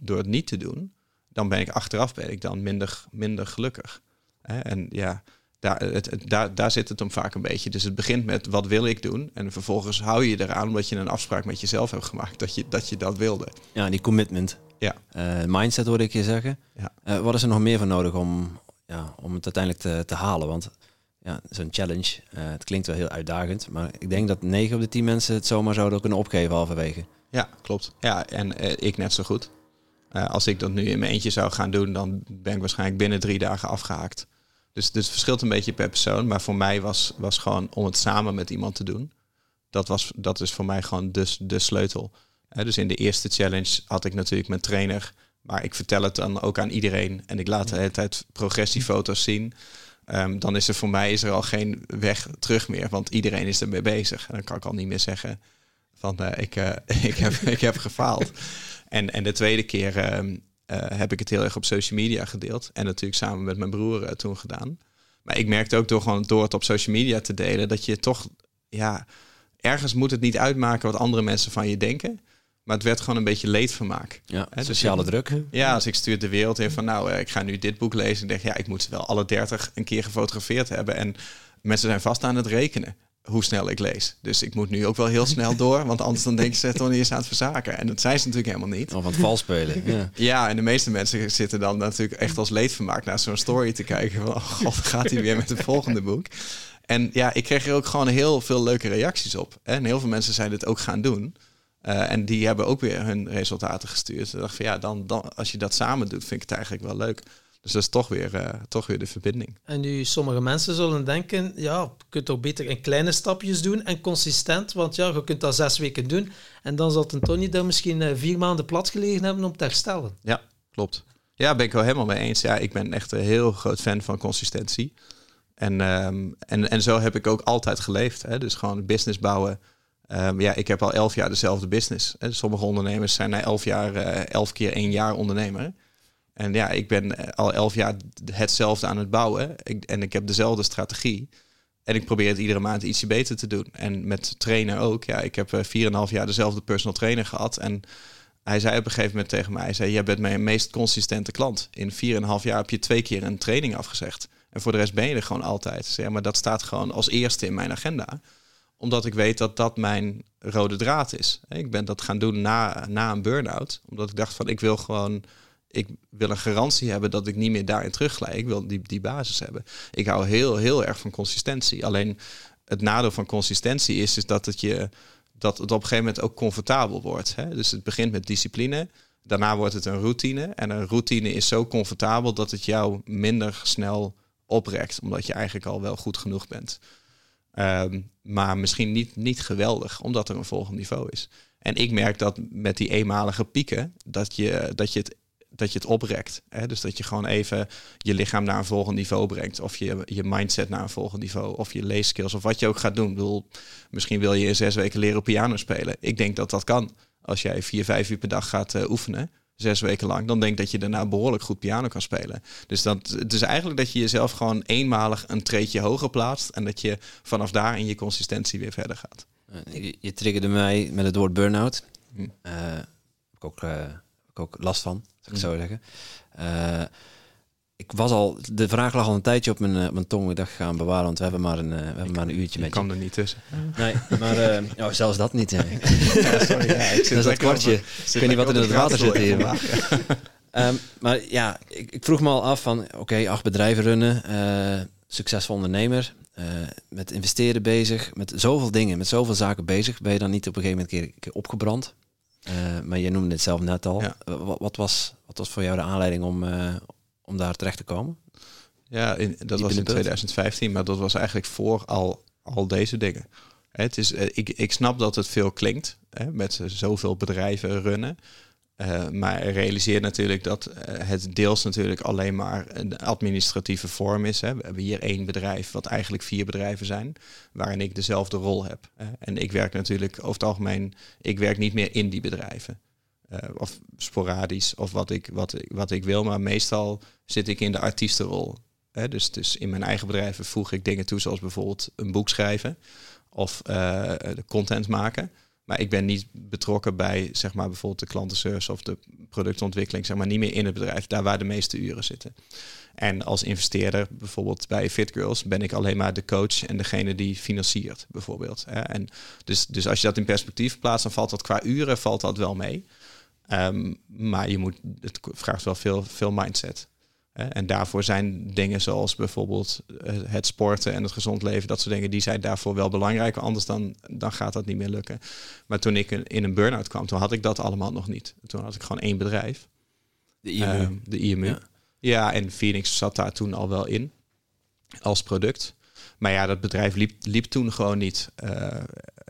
door het niet te doen, dan ben ik achteraf ben ik dan minder, minder gelukkig. En ja, daar, het, het, daar, daar zit het hem vaak een beetje. Dus het begint met wat wil ik doen? En vervolgens hou je eraan omdat je een afspraak met jezelf hebt gemaakt dat je dat, je dat wilde. Ja, die commitment. Ja. Uh, mindset hoorde ik je zeggen. Ja. Uh, wat is er nog meer voor nodig om, ja, om het uiteindelijk te, te halen? Want ja, zo'n challenge, uh, het klinkt wel heel uitdagend, maar ik denk dat 9 op de 10 mensen het zomaar zouden kunnen opgeven halverwege. Ja, klopt. Ja, en ik net zo goed. als ik dat nu in mijn eentje zou gaan doen, dan ben ik waarschijnlijk binnen drie dagen afgehaakt. Dus, het verschilt een beetje per persoon. Maar voor mij was, was gewoon om het samen met iemand te doen. Dat, was, dat is voor mij gewoon de, de sleutel. Dus in de eerste challenge had ik natuurlijk mijn trainer. Maar ik vertel het dan ook aan iedereen. En ik laat de hele tijd progressiefoto's zien. Um, dan is er voor mij is er al geen weg terug meer. Want iedereen is ermee bezig. En dan kan ik al niet meer zeggen van uh, ik, uh, *laughs* ik, heb, ik heb gefaald. En, en de tweede keer ehm, heb ik het heel erg op social media gedeeld. En natuurlijk samen met mijn broer toen gedaan. Maar ik merkte ook door, gewoon, door het op social media te delen, dat je toch, ja, ergens moet het niet uitmaken wat andere mensen van je denken. Maar het werd gewoon een beetje leedvermaak. Ja, He, dus sociale druk. Ja, als ik stuur de wereld in van nou, ik ga nu dit boek lezen. En denk ja, ik moet ze wel alle dertig een keer gefotografeerd hebben. En mensen zijn vast aan het rekenen hoe snel ik lees. Dus ik moet nu ook wel heel snel door, want anders dan denken ze toch niet aan het verzaken. En dat zijn ze natuurlijk helemaal niet. Of aan het vals spelen. *laughs* Ja. ja, en de meeste mensen zitten dan natuurlijk echt als leedvermaak naar zo'n story te kijken. Van, oh god, gaat hij weer met het volgende boek. En ja, ik kreeg er ook gewoon heel veel leuke reacties op. En heel veel mensen zijn dit ook gaan doen. Uh, en die hebben ook weer hun resultaten gestuurd. Ik dacht van ja, dan, dan, als je dat samen doet, vind ik het eigenlijk wel leuk. Dus dat is toch weer, uh, toch weer de verbinding. En nu sommige mensen zullen denken, ja, je kunt toch beter in kleine stapjes doen en consistent, want ja, je kunt dat zes weken doen en dan zal Tony dan misschien uh, vier maanden plat gelegen hebben om te herstellen. Ja, klopt. Ja, ben ik wel helemaal mee eens. Ja, ik ben echt een heel groot fan van consistentie. En, um, en, en zo heb ik ook altijd geleefd. Hè? Dus gewoon business bouwen. Um, ja, ik heb al elf jaar dezelfde business. Hè? Sommige ondernemers zijn na elf jaar, uh, elf keer één jaar ondernemer. En ja, ik ben eh, al elf jaar hetzelfde aan het bouwen. Ik, en ik heb dezelfde strategie. En ik probeer het iedere maand ietsje beter te doen. En met trainen ook. Ja, ik heb 4,5 uh, jaar dezelfde personal trainer gehad. En hij zei op een gegeven moment tegen mij: hij zei, Jij bent mijn meest consistente klant. In 4,5 jaar heb je twee keer een training afgezegd. En voor de rest ben je er gewoon altijd. Zeg maar dat staat gewoon als eerste in mijn agenda. Omdat ik weet dat dat mijn rode draad is. Ik ben dat gaan doen na, na een burn-out. Omdat ik dacht van ik wil gewoon ik wil een garantie hebben dat ik niet meer daarin terugglij. Ik wil die, die basis hebben. Ik hou heel, heel erg van consistentie. Alleen het nadeel van consistentie is, is dat, het je, dat op een gegeven moment ook comfortabel wordt. Hè? Dus het begint met discipline. Daarna wordt het een routine. En een routine is zo comfortabel dat het jou minder snel oprekt. Omdat je eigenlijk al wel goed genoeg bent. Ehm, maar misschien niet, niet geweldig, omdat er een volgend niveau is. En ik merk dat met die eenmalige pieken, dat je, dat je het dat je het oprekt. Hè? Dus dat je gewoon even je lichaam naar een volgend niveau brengt. Of je, je mindset naar een volgend niveau. Of je leeskills. Of wat je ook gaat doen. Ik bedoel, misschien wil je in zes weken leren piano spelen. Ik denk dat dat kan. Als jij vier, vijf uur per dag gaat uh, oefenen. Zes weken lang. Dan denk ik dat je daarna behoorlijk goed piano kan spelen. Dus dat, het is eigenlijk dat je jezelf gewoon eenmalig een treetje hoger plaatst. En dat je vanaf daar in je consistentie weer verder gaat. Je, je triggerde mij met het woord burn-out. Hm. Uh, ik ook... Uh ook last van, zou ik zo zeggen. Uh, ik was al, de vraag lag al een tijdje op mijn, uh, mijn tong. Ik dacht, gaan bewaren, want we hebben maar een, uh, we hebben maar een uurtje met je. kan er niet tussen. Nee, maar oh, zelfs dat niet. *laughs* ja, sorry, ja, ik zit dat is kwartje. ik weet niet wat er in het water zit hier. Maar. *laughs* um, maar ja, ik, ik, vroeg me al af van, oké, acht bedrijven runnen, succesvol ondernemer, met investeren bezig, met zoveel dingen, met zoveel zaken bezig. Ben je dan niet op een gegeven moment een keer opgebrand? Uh, maar je noemde het zelf net al. Ja. Eh, wat, wat, was, wat was voor jou de aanleiding om, uh, om daar terecht te komen? Ja, in, dat was in 2015, maar dat was eigenlijk voor al, al deze dingen. Het is, ik, ik snap dat het veel klinkt, hè, met zoveel bedrijven runnen. Uh, maar realiseer natuurlijk dat uh, het deels natuurlijk alleen maar een administratieve vorm is. Hè. We hebben hier één bedrijf, wat eigenlijk vier bedrijven zijn, waarin ik dezelfde rol heb. En ik werk natuurlijk over het algemeen, ik werk niet meer in die bedrijven. Uh, of sporadisch, of wat ik, wat, wat ik wil, maar meestal zit ik in de artiestenrol. Hè. Dus, dus in mijn eigen bedrijven voeg ik dingen toe, zoals bijvoorbeeld een boek schrijven of de content maken. Maar ik ben niet betrokken bij zeg maar, bijvoorbeeld de klantenservice of de productontwikkeling, zeg maar niet meer in het bedrijf, daar waar de meeste uren zitten. En als investeerder, bijvoorbeeld bij FitGirls, ben ik alleen maar de coach en degene die financiert, bijvoorbeeld. En dus, dus als je dat in perspectief plaatst, dan valt dat qua uren valt dat wel mee. Um, maar je moet, het vraagt wel veel, veel mindset. En daarvoor zijn dingen zoals bijvoorbeeld eh, het sporten en het gezond leven, dat soort dingen, die zijn daarvoor wel belangrijk. Anders dan, dan gaat dat niet meer lukken. Maar toen ik in een burn-out kwam, toen had ik dat allemaal nog niet. Toen had ik gewoon één bedrijf. De IMU. Uh, de IMU. Ja. ja. en Phoenix zat daar toen al wel in als product. Maar ja, dat bedrijf liep, liep toen gewoon niet. Uh,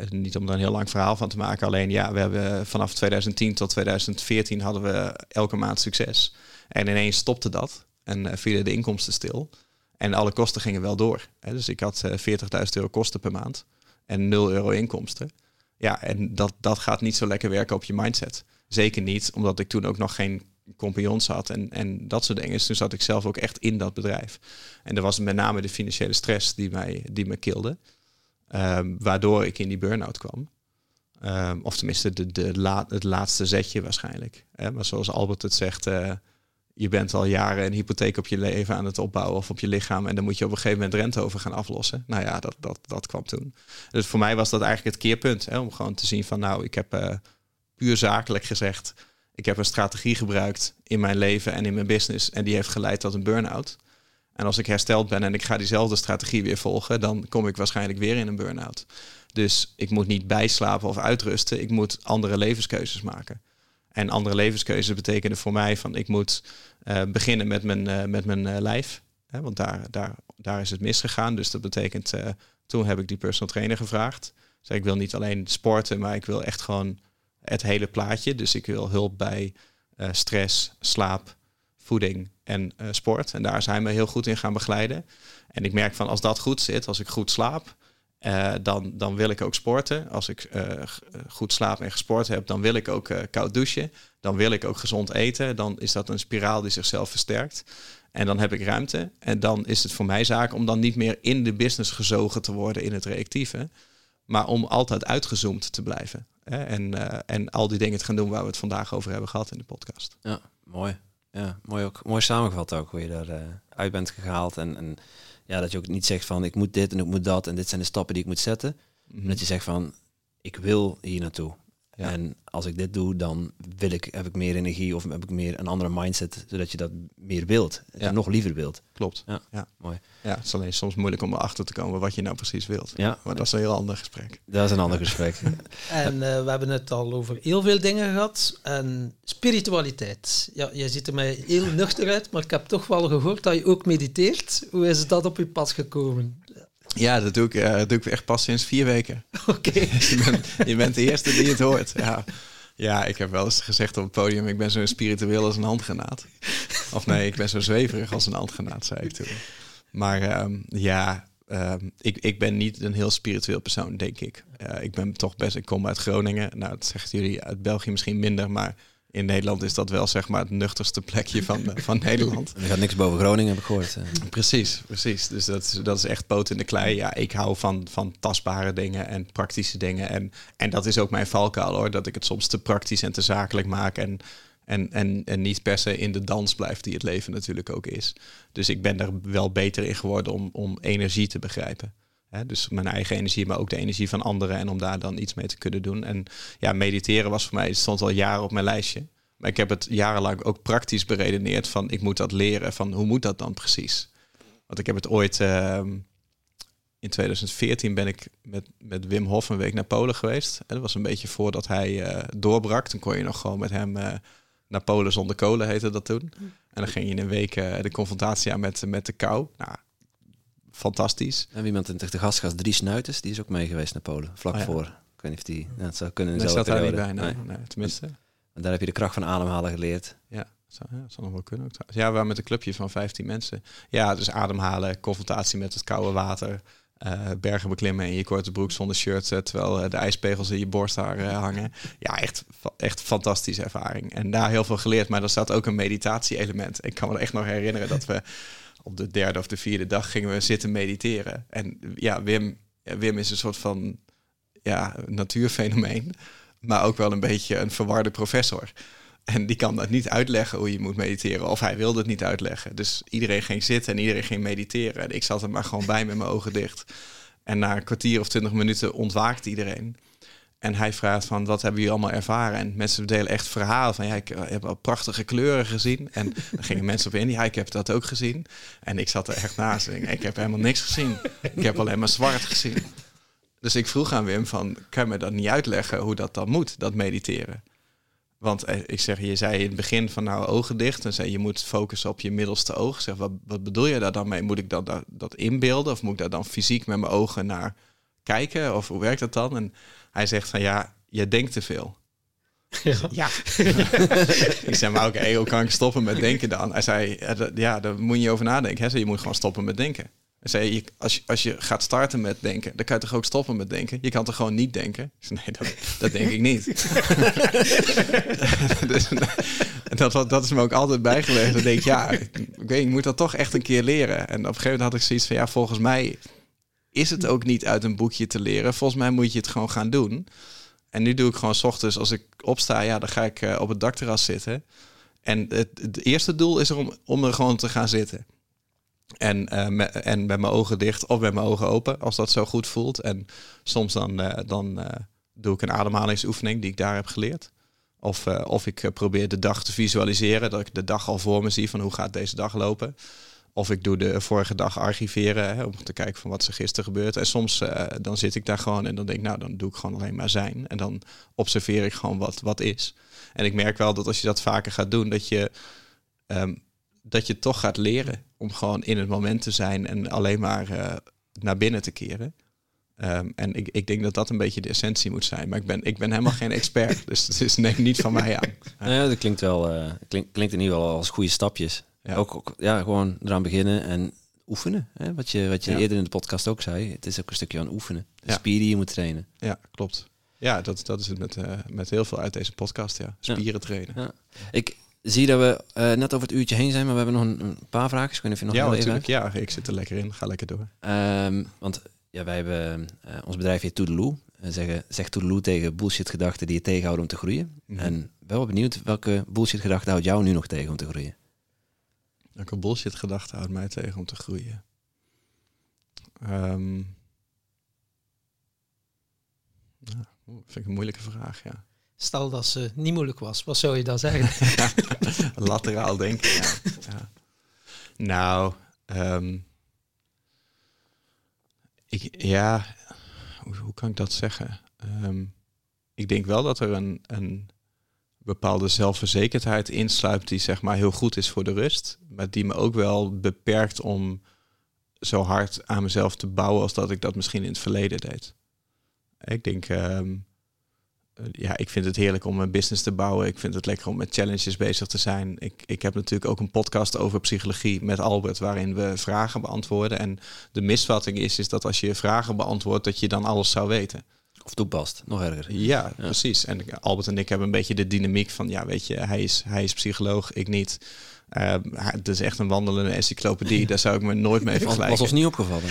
niet om er een heel lang verhaal van te maken. Alleen ja, we hebben vanaf 2010 tot 2014 hadden we elke maand succes. En ineens stopte dat en uh, vielen de inkomsten stil. En alle kosten gingen wel door. Hè. Dus ik had uh, eh, 40.000 euro kosten per maand en 0 euro inkomsten. Ja, en dat, dat gaat niet zo lekker werken op je mindset. Zeker niet, omdat ik toen ook nog geen compagnons had en, en dat soort dingen. Dus toen zat ik zelf ook echt in dat bedrijf. En er was met name de financiële stress die, mij, die me kilde. Ehm, waardoor ik in die burn-out kwam. Ehm, of tenminste de, de het laatste zetje waarschijnlijk. Maar zoals Albert het zegt, uh, je bent al jaren een hypotheek op je leven aan het opbouwen of op je lichaam. En dan moet je op een gegeven moment rente over gaan aflossen. Nou ja, dat, dat, dat kwam toen. Dus voor mij was dat eigenlijk het keerpunt. Hè? Om gewoon te zien van nou, ik heb uh, puur zakelijk gezegd. Ik heb een strategie gebruikt in mijn leven en in mijn business. En die heeft geleid tot een burn-out. En als ik hersteld ben en ik ga diezelfde strategie weer volgen, dan kom ik waarschijnlijk weer in een burn-out. Dus ik moet niet bijslapen of uitrusten. Ik moet andere levenskeuzes maken. En andere levenskeuzes betekenen voor mij van ik moet uh, beginnen met mijn, uh, met mijn uh, lijf. Hè, want daar, daar, daar is het misgegaan. Dus dat betekent, toen heb ik die personal trainer gevraagd. Dus ik wil niet alleen sporten, maar ik wil echt gewoon het hele plaatje. Dus ik wil hulp bij stress, slaap, voeding en sport. En daar hij me heel goed in gaan begeleiden. En ik merk van als dat goed zit, als ik goed slaap, uh, dan, dan wil ik ook sporten. Als ik uh, goed slaap en gesport heb, dan wil ik ook koud douchen. Dan wil ik ook gezond eten. Dan is dat een spiraal die zichzelf versterkt. En dan heb ik ruimte. En dan is het voor mij zaak om dan niet meer in de business gezogen te worden in het reactieve. Maar om altijd uitgezoomd te blijven. Hè? En, en al die dingen te gaan doen waar we het vandaag over hebben gehad in de podcast. Ja, mooi. Ja, mooi, ook, mooi samengevat ook, hoe je daar uit bent gehaald. En, en ja, dat je ook niet zegt van ik moet dit en ik moet dat en dit zijn de stappen die ik moet zetten. Mm Dat je zegt van ik wil hier naartoe. En als ik dit doe, dan wil ik, heb ik meer energie of heb ik meer een andere mindset, zodat je dat meer wilt. Ja. nog liever wilt. Klopt. Ja. ja. Mooi. Ja, het is alleen soms moeilijk om erachter te komen wat je nou precies wilt. Ja. Maar dat is een heel ander gesprek. Dat is een ander gesprek. *laughs* en uh, we hebben het al over heel veel dingen gehad. En spiritualiteit. Ja, jij ziet er mij heel nuchter uit, maar ik heb toch wel gehoord dat je ook mediteert. Hoe is dat op je pad gekomen? Ja, dat doe ik, uh, doe ik echt pas sinds vier weken. *laughs* Oké. Okay. *laughs* je, bent, je, bent, de eerste die het hoort. Ja. ja, ik heb wel eens gezegd op het podium... ik ben zo spiritueel als een handgenaad. Of nee, ik ben zo zweverig als een handgenaad, zei ik toen. Maar um, ja, um, ik, ik ben niet een heel spiritueel persoon, denk ik. Uh, ik ben toch best... Ik kom uit Groningen. Nou, dat zeggen jullie uit België misschien minder, maar in Nederland is dat wel zeg maar het nuchterste plekje van, van Nederland. *laughs* Er gaat niks boven Groningen, heb ik gehoord. Precies, precies. Dus dat is, dat is echt poot in de klei. Ja, ik hou van, van tastbare dingen en praktische dingen. En, en dat is ook mijn valkuil hoor, dat ik het soms te praktisch en te zakelijk maak. En, en, en, en niet per se in de dans blijft die het leven natuurlijk ook is. Dus ik ben er wel beter in geworden om, om energie te begrijpen. Hè, dus mijn eigen energie, maar ook de energie van anderen. En om daar dan iets mee te kunnen doen. En ja, mediteren was voor mij, het stond al jaren op mijn lijstje. Maar ik heb het jarenlang ook praktisch beredeneerd van ik moet dat leren. Van hoe moet dat dan precies? Want ik heb het ooit. Uh, in 2014 ben ik met, met Wim Hof een week naar Polen geweest. En dat was een beetje voordat hij uh, doorbrak. Toen kon je nog gewoon met hem uh, naar Polen zonder kolen, heette dat toen. En dan ging je in een week uh, de confrontatie aan met, met de kou. Nou, fantastisch. En iemand in de gastgast Drie Snuiters, die is ook mee geweest naar Polen, vlak oh, ja. voor. Ik weet niet of die, nou, het zou kunnen nee, dezelfde periode. Niet bij, nee, tenminste. En daar heb je de kracht van ademhalen geleerd. Ja, dat ja, zal nog wel kunnen. Ook ja, we waren met een clubje van 15 mensen. Ja, dus ademhalen, confrontatie met het koude water. Uh, bergen beklimmen in je korte broek zonder shirt, uh, terwijl uh, de ijspegels in je borsthaar hangen. Ja, echt, echt fantastische ervaring. En daar heel veel geleerd, maar er staat ook een meditatie-element. Ik kan me echt nog herinneren dat we op de derde of de vierde dag gingen we zitten mediteren. En ja, Wim, Wim is een soort van ja, natuurfenomeen, maar ook wel een beetje een verwarde professor. En die kan dat niet uitleggen hoe je moet mediteren. Of hij wilde het niet uitleggen. Dus iedereen ging zitten en iedereen ging mediteren. En ik zat er maar gewoon bij met mijn ogen dicht. En na een kwartier of twintig minuten ontwaakt iedereen. En hij vraagt van, wat hebben jullie allemaal ervaren? En mensen delen echt verhalen van, ja, ik heb al prachtige kleuren gezien. En *laughs* dan gingen mensen op in, ja, ik heb dat ook gezien. En ik zat er echt naast en ik heb helemaal niks gezien. Ik heb alleen maar zwart gezien. Dus ik vroeg aan Wim van, kan je me dat niet uitleggen hoe dat dan moet, dat mediteren? Want eh, ik zeg, je zei in het begin van nou ogen dicht en zei je moet focussen op je middelste oog. Zeg, wat, wat bedoel je daar dan mee? Moet ik dat, dat, dat inbeelden of moet ik daar dan fysiek met mijn ogen naar kijken? Of hoe werkt dat dan? En hij zegt van ja, je denkt te veel. Ja. *laughs* ja. ik zeg maar oké, hoe kan ik stoppen met denken dan? Hij zei ja, daar moet je over nadenken. Hij zei, je moet gewoon stoppen met denken. En zei als je, als je gaat starten met denken, dan kan je toch ook stoppen met denken? Je kan toch gewoon niet denken? nee, dat, dat denk ik niet. *laughs* dus, dat, dat is me ook altijd bijgeweest. Dan denk ik, ja, ik, weet, ik moet dat toch echt een keer leren. En op een gegeven moment had ik zoiets van, ja, volgens mij is het ook niet uit een boekje te leren. Volgens mij moet je het gewoon gaan doen. En nu doe ik gewoon s ochtends, als ik opsta, ja, dan ga ik uh, op het dakterras zitten. En het, het, eerste doel is er om, om er gewoon te gaan zitten. En, met, en met mijn ogen dicht of met mijn ogen open, als dat zo goed voelt. En soms dan, uh, dan doe ik een ademhalingsoefening die ik daar heb geleerd. Of, of ik probeer de dag te visualiseren, dat ik de dag al voor me zie van hoe gaat deze dag lopen. Of ik doe de vorige dag archiveren hè, om te kijken van wat er gisteren gebeurt. En soms uh, dan zit ik daar gewoon en dan denk ik, nou dan doe ik gewoon alleen maar zijn. En dan observeer ik gewoon wat, wat is. En ik merk wel dat als je dat vaker gaat doen, dat je, um, dat je toch gaat leren om gewoon in het moment te zijn en alleen maar uh, naar binnen te keren. Um, en ik, ik denk dat dat een beetje de essentie moet zijn. Maar ik ben, ik ben helemaal geen expert, dus het is neem niet van mij aan. *laughs* Ja, dat klinkt wel, uh, klinkt, klinkt in ieder geval als goede stapjes. Ja. Ook, ook, ja, gewoon eraan beginnen en oefenen. Hè? Wat je, wat je ja. eerder in de podcast ook zei. Het is ook een stukje aan oefenen. De ja. spier die je moet trainen. Ja, klopt. Ja, dat, dat is het met, uh, met heel veel uit deze podcast. Ja. Spieren trainen. Ja. Ik zie dat we uh, net over het uurtje heen zijn, maar we hebben nog een, een paar vragen. Ik weet niet of je nog ja, even natuurlijk. Ja, ik zit er lekker in. Ga lekker door. Um, want ja, wij hebben uh, ons bedrijf heet Toedeloe. En zeggen, zegt Toedeloe tegen bullshit gedachten die je tegenhouden om te groeien. Mm -hmm. En wel benieuwd welke bullshit gedachten houdt jou nu nog tegen om te groeien? Welke bullshit gedachte houdt mij tegen om te groeien? Um, ja, vind ik een moeilijke vraag, ja. Stel dat ze niet moeilijk was, wat zou je dan zeggen? *laughs* lateraal denken, ja. ja. Nou, um, ik, ja, hoe, hoe, kan ik dat zeggen? Um, ik denk wel dat er een, een bepaalde zelfverzekerdheid insluipt die zeg maar heel goed is voor de rust, maar die me ook wel beperkt om zo hard aan mezelf te bouwen als dat ik dat misschien in het verleden deed. Ik denk, um, ja, ik vind het heerlijk om een business te bouwen. Ik vind het lekker om met challenges bezig te zijn. Ik, ik heb natuurlijk ook een podcast over psychologie met Albert, waarin we vragen beantwoorden. En de misvatting is, is dat als je vragen beantwoordt, dat je dan alles zou weten. Of toepast, nog erger. Ja, ja, precies. En Albert en ik hebben een beetje de dynamiek van, ja, weet je, hij is, hij is psycholoog, ik niet. Uh, het is echt een wandelende encyclopedie. *laughs* Daar zou ik me nooit mee *laughs* vergelijken. Was ons niet opgevallen.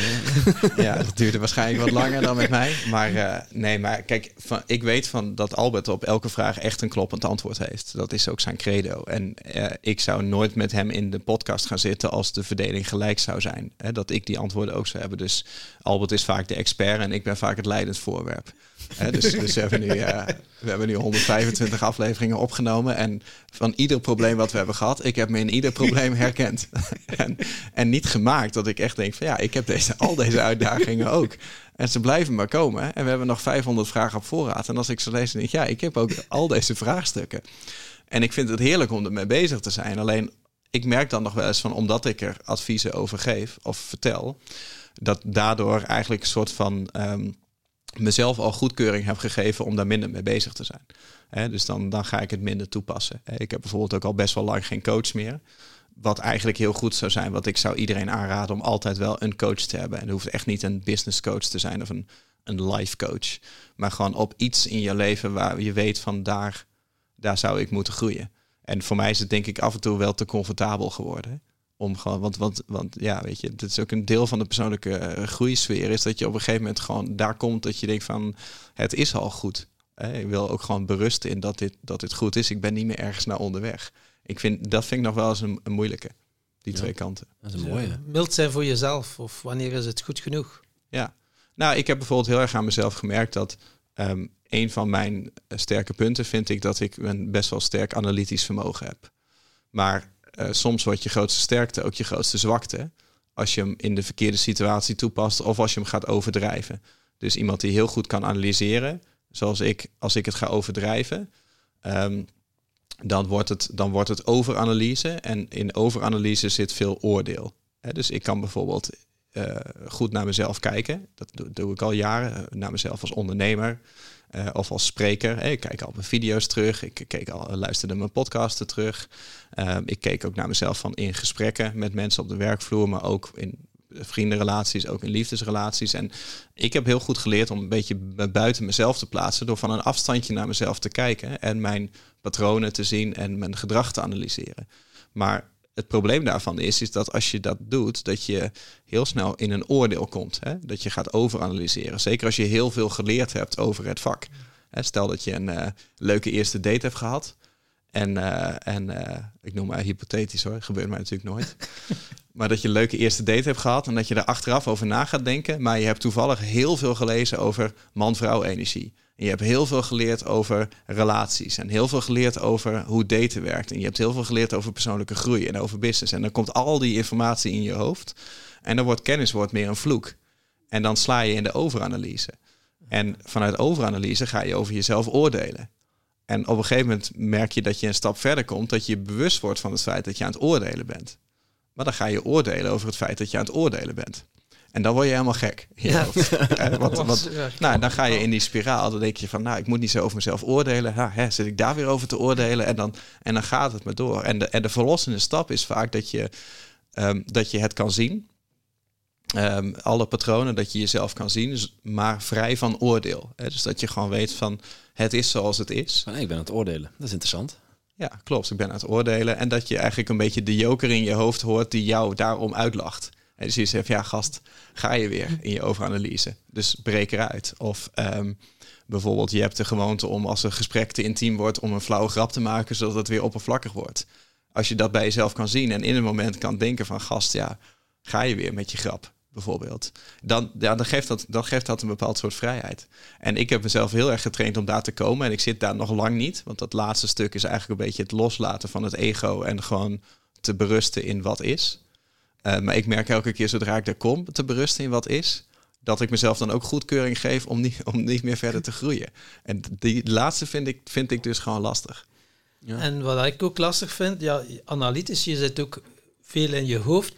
*laughs* ja, dat duurde waarschijnlijk wat langer dan met mij. Maar uh, nee, maar kijk, van, ik weet van dat Albert op elke vraag echt een kloppend antwoord heeft. Dat is ook zijn credo. En uh, ik zou nooit met hem in de podcast gaan zitten als de verdeling gelijk zou zijn. Hè, dat ik die antwoorden ook zou hebben. Dus Albert is vaak de expert en ik ben vaak het leidend voorwerp. Dus, dus we, hebben nu, we hebben nu 125 afleveringen opgenomen. En van ieder probleem wat we hebben gehad, ik heb me in ieder probleem herkend. *laughs* en, en, niet gemaakt dat ik echt denk van ja, ik heb deze, al deze uitdagingen ook. En ze blijven maar komen. En we hebben nog 500 vragen op voorraad. En als ik ze lees, denk ik ja, ik heb ook al deze vraagstukken. En ik vind het heerlijk om ermee bezig te zijn. Alleen ik merk dan nog wel eens van, omdat ik er adviezen over geef of vertel, dat daardoor eigenlijk een soort van um, mezelf al goedkeuring heb gegeven om daar minder mee bezig te zijn. Dus dan, dan ga ik het minder toepassen. Ik heb bijvoorbeeld ook al best wel lang geen coach meer. Wat eigenlijk heel goed zou zijn. Want ik zou iedereen aanraden om altijd wel een coach te hebben. En het hoeft echt niet een business coach te zijn of een, een life coach. Maar gewoon op iets in je leven waar je weet van daar, daar zou ik moeten groeien. En voor mij is het denk ik af en toe wel te comfortabel geworden. Om gewoon, want, want, want ja, weet je, het is ook een deel van de persoonlijke groeisfeer. Is dat je op een gegeven moment gewoon daar komt dat je denkt van het is al goed. Ik wil ook gewoon berust in dat dit, dat dit goed is. Ik ben niet meer ergens naar onderweg. Ik vind, dat vind ik nog wel eens een, een moeilijke, die ja, twee kanten. Dat is een mooie. Ja, mild zijn voor jezelf, of wanneer is het goed genoeg? Ja, nou, ik heb bijvoorbeeld heel erg aan mezelf gemerkt dat um, een van mijn sterke punten vind ik dat ik een best wel sterk analytisch vermogen heb. Maar uh, soms wordt je grootste sterkte ook je grootste zwakte. Als je hem in de verkeerde situatie toepast of als je hem gaat overdrijven. Dus iemand die heel goed kan analyseren, zoals ik, als ik het ga overdrijven, um, dan, wordt het, dan wordt het overanalyse. En in overanalyse zit veel oordeel. Dus ik kan bijvoorbeeld uh, goed naar mezelf kijken. Dat doe, doe ik al jaren. Naar mezelf als ondernemer uh, of als spreker. Hey, ik kijk al mijn video's terug. Ik keek al, luisterde mijn podcasten terug. Uh, ik keek ook naar mezelf van in gesprekken met mensen op de werkvloer, maar ook in vriendenrelaties, ook in liefdesrelaties. En ik heb heel goed geleerd om een beetje buiten mezelf te plaatsen door van een afstandje naar mezelf te kijken en mijn patronen te zien en mijn gedrag te analyseren. Maar het probleem daarvan is, is dat als je dat doet, dat je heel snel in een oordeel komt. Hè? Dat je gaat overanalyseren. Zeker als je heel veel geleerd hebt over het vak. Hè? Stel dat je een uh, leuke eerste date hebt gehad. En, uh, en uh, ik noem maar hypothetisch hoor, gebeurt mij natuurlijk nooit. *laughs* maar dat je een leuke eerste date hebt gehad en dat je er achteraf over na gaat denken. Maar je hebt toevallig heel veel gelezen over man-vrouw energie. En je hebt heel veel geleerd over relaties en heel veel geleerd over hoe daten werkt. En je hebt heel veel geleerd over persoonlijke groei en over business. En dan komt al die informatie in je hoofd. En dan wordt kennis wordt meer een vloek. En dan sla je in de overanalyse. En vanuit overanalyse ga je over jezelf oordelen. En op een gegeven moment merk je dat je een stap verder komt, dat je bewust wordt van het feit dat je aan het oordelen bent. Maar dan ga je oordelen over het feit dat je aan het oordelen bent. En dan word je helemaal gek. *laughs* Ja. want, want, nou, dan ga je in die spiraal. Dan denk je van, nou, ik moet niet zo over mezelf oordelen. Ha, hè, zit ik daar weer over te oordelen? En dan, en dan gaat het maar door. En de, en de verlossende stap is vaak dat je, um, dat je het kan zien. Um, alle patronen, dat je jezelf kan zien, dus, maar vrij van oordeel. Hè? Dus dat je gewoon weet van, het is zoals het is. ik ben aan het oordelen. Dat is interessant. Ja, klopt. Ik ben aan het oordelen. En dat je eigenlijk een beetje de joker in je hoofd hoort die jou daarom uitlacht. En dus je zegt, ja gast, ga je weer in je overanalyse. Dus breek eruit. Of um, bijvoorbeeld, je hebt de gewoonte om als een gesprek te intiem wordt, om een flauwe grap te maken, zodat het weer oppervlakkig wordt. Als je dat bij jezelf kan zien en in een moment kan denken van gast, ja, ga je weer met je grap bijvoorbeeld. Dan, ja, dan, geeft dat, dan geeft dat een bepaald soort vrijheid. En ik heb mezelf heel erg getraind om daar te komen. En ik zit daar nog lang niet. Want dat laatste stuk is eigenlijk een beetje het loslaten van het ego. En gewoon te berusten in wat is. Uh, maar ik merk elke keer zodra ik daar kom, te berusten in wat is, dat ik mezelf dan ook goedkeuring geef om niet, om niet meer verder te groeien. En die laatste vind ik, vind ik dus gewoon lastig. Ja. En wat ik ook lastig vind, ja, analytisch, je zit ook veel in je hoofd.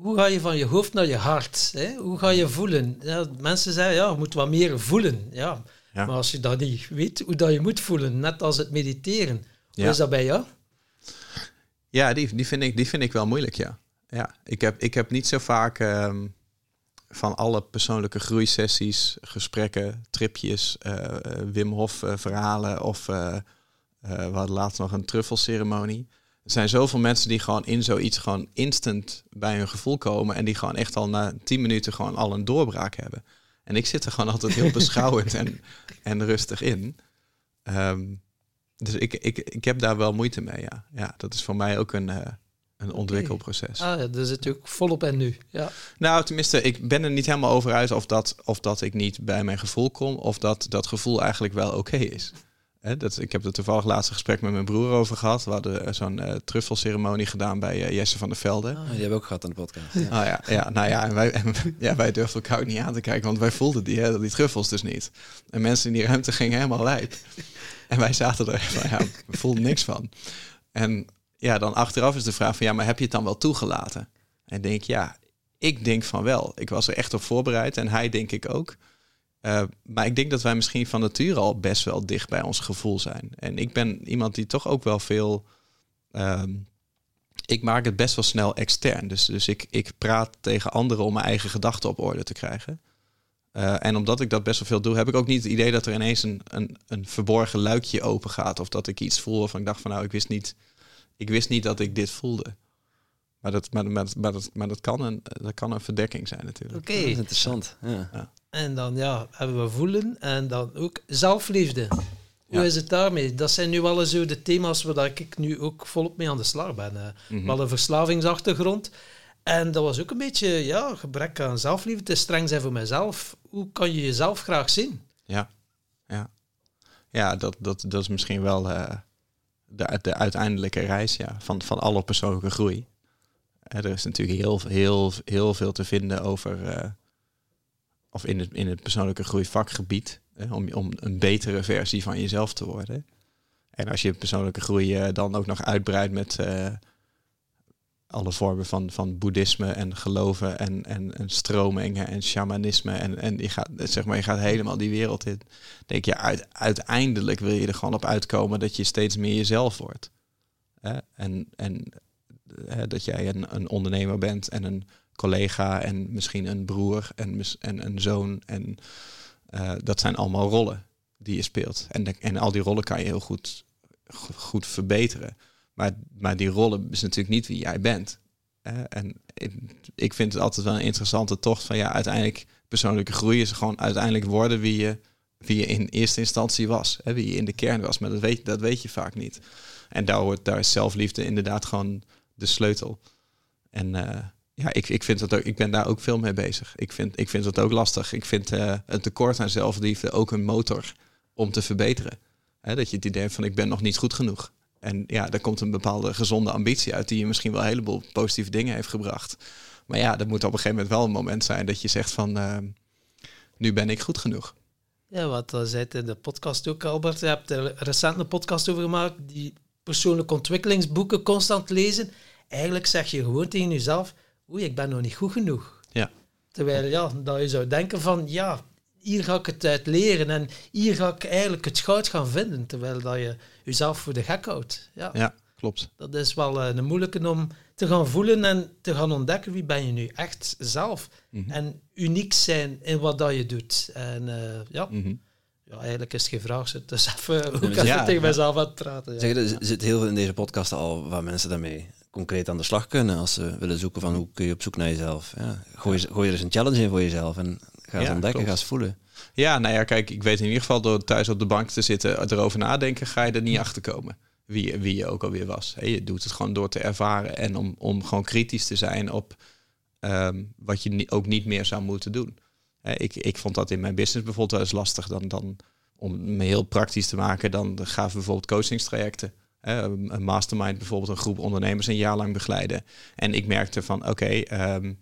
Hoe ga je van je hoofd naar je hart? Hè? Hoe ga je voelen? Ja, mensen zeggen, ja, je moet wat meer voelen. Ja. ja. Maar als je dat niet weet, hoe dat je moet voelen, net als het mediteren. Hoe is dat bij jou? Ja, die, die, vind ik, die vind ik wel moeilijk, ja ja. Ik heb, ik heb niet zo vaak ehm, van alle persoonlijke groeisessies, gesprekken, tripjes, uh, Wim Hof uh, verhalen of uh, we hadden laatst nog een truffelceremonie. Er zijn zoveel mensen die gewoon in zoiets gewoon instant bij hun gevoel komen en die gewoon echt al na tien minuten gewoon al een doorbraak hebben. En ik zit er gewoon altijd heel *laughs* beschouwend en, en rustig in. Um, dus ik, ik, ik heb daar wel moeite mee, ja. Ja, dat is voor mij ook een, een ontwikkelproces. Ah, ja, dat zit natuurlijk volop en nu. Ja. Nou, tenminste, ik ben er niet helemaal over uit of dat, of dat ik niet bij mijn gevoel kom, of dat dat gevoel eigenlijk wel oké is. Dat, ik heb er toevallig laatste gesprek met mijn broer over gehad. We hadden zo'n uh, truffelceremonie gedaan bij uh, Jesse van der Velde. Ah, die hebben we ook gehad aan de podcast. Ja. Oh, ja, ja, nou ja, en wij, en, ja, wij durfden elkaar ook niet aan te kijken, want wij voelden die, hè, die truffels dus niet. En mensen in die ruimte gingen helemaal lijp. En wij zaten er van, ja, we voelden niks van. En ja, dan achteraf is de vraag van ja, maar heb je het dan wel toegelaten? En denk ja, ik denk van wel. Ik was er echt op voorbereid en hij denk ik ook. Uh, maar ik denk dat wij misschien van nature al best wel dicht bij ons gevoel zijn. En ik ben iemand die toch ook wel veel. Uh, ik maak het best wel snel extern. Dus, dus ik, ik praat tegen anderen om mijn eigen gedachten op orde te krijgen. Uh, en omdat ik dat best wel veel doe, heb ik ook niet het idee dat er ineens een, een, een verborgen luikje open gaat. Of dat ik iets voel waarvan ik dacht van nou, ik wist niet ik wist niet dat ik dit voelde. Maar dat, maar, maar, maar, dat, maar dat, kan een, dat kan een verdekking zijn natuurlijk. Oké. interessant. Ja. ja. En dan ja, hebben we voelen en dan ook zelfliefde. Hoe is het daarmee? Dat zijn nu wel zo de thema's waar ik nu ook volop mee aan de slag ben. Mm Wel een verslavingsachtergrond. En dat was ook een beetje ja, gebrek aan zelfliefde. Te streng zijn voor mezelf. Hoe kan je jezelf graag zien? Ja, ja. ja dat, dat, dat is misschien wel... Uh de, de uiteindelijke reis ja, van, van alle persoonlijke groei. er is natuurlijk heel, heel, heel veel te vinden over, uh, of in het, in het persoonlijke groeivakgebied, uh, om, om een betere versie van jezelf te worden. En als je persoonlijke groei uh, dan ook nog uitbreidt met alle vormen van, van boeddhisme en geloven en, en, en stromingen en shamanisme. En, en je, gaat, zeg maar, je gaat helemaal die wereld in. Denk je, uit, uiteindelijk wil je er gewoon op uitkomen dat je steeds meer jezelf wordt. En, en dat jij een, een ondernemer bent en een collega en misschien een broer en, en een zoon. En eh, dat zijn allemaal rollen die je speelt. En, de- en al die rollen kan je heel goed, go- goed verbeteren. Maar, maar die rollen is natuurlijk niet wie jij bent. En ik, ik vind het altijd wel een interessante tocht van ja, uiteindelijk persoonlijke groei is gewoon uiteindelijk worden wie je, wie je in eerste instantie was. Hè, wie je in de kern was. Maar dat weet, dat weet je vaak niet. En daar, hoort, daar is zelfliefde inderdaad gewoon de sleutel. En eh, ja, ik, ik, vind dat ook, ik ben daar ook veel mee bezig. Ik vind, ik vind dat ook lastig. Ik vind eh, een tekort aan zelfliefde ook een motor om te verbeteren. Dat je het idee hebt van ik ben nog niet goed genoeg. En ja, daar komt een bepaalde gezonde ambitie uit die je misschien wel een heleboel positieve dingen heeft gebracht. Maar ja, er moet op een gegeven moment wel een moment zijn dat je zegt van eh, nu ben ik goed genoeg. Ja, wat uh, zei het in de podcast ook, Albert. Je hebt er recent een podcast over gemaakt, die persoonlijke ontwikkelingsboeken constant lezen. Eigenlijk zeg je gewoon tegen jezelf, oei, ik ben nog niet goed genoeg. Ja. Terwijl ja, dat je zou denken van, ja, hier ga ik het uit leren en hier ga ik eigenlijk het goud gaan vinden, terwijl dat je jezelf voor de gek houdt. Ja, ja klopt. Dat is wel uh, een moeilijke om te gaan voelen en te gaan ontdekken wie ben je nu echt zelf. Mm -hmm. En uniek zijn in wat dat je doet. En uh, ja, mm -hmm. ja, eigenlijk is het geen vraag. Dus even, hoe kan ja, *laughs* tegen mijzelf aan het praten. Ja. Zeg, er zit heel veel in deze podcast al waar mensen daarmee concreet aan de slag kunnen als ze willen zoeken van hoe kun je op zoek naar jezelf. Ja, gooi, gooi er eens een challenge in voor jezelf en ga eens ontdekken, klopt. ga eens voelen. Ja, nou ja, kijk, ik weet in ieder geval door thuis op de bank te zitten, erover nadenken, ga je er niet achter komen wie, wie je ook alweer was. Je doet het gewoon door te ervaren en om, om gewoon kritisch te zijn op um, wat je ook niet meer zou moeten doen. Ik, ik vond dat in mijn business bijvoorbeeld wel eens lastig. Dan, dan, om me heel praktisch te maken, dan gaven we bijvoorbeeld coachingstrajecten. Een mastermind bijvoorbeeld, een groep ondernemers een jaar lang begeleiden. En ik merkte van, oké, um,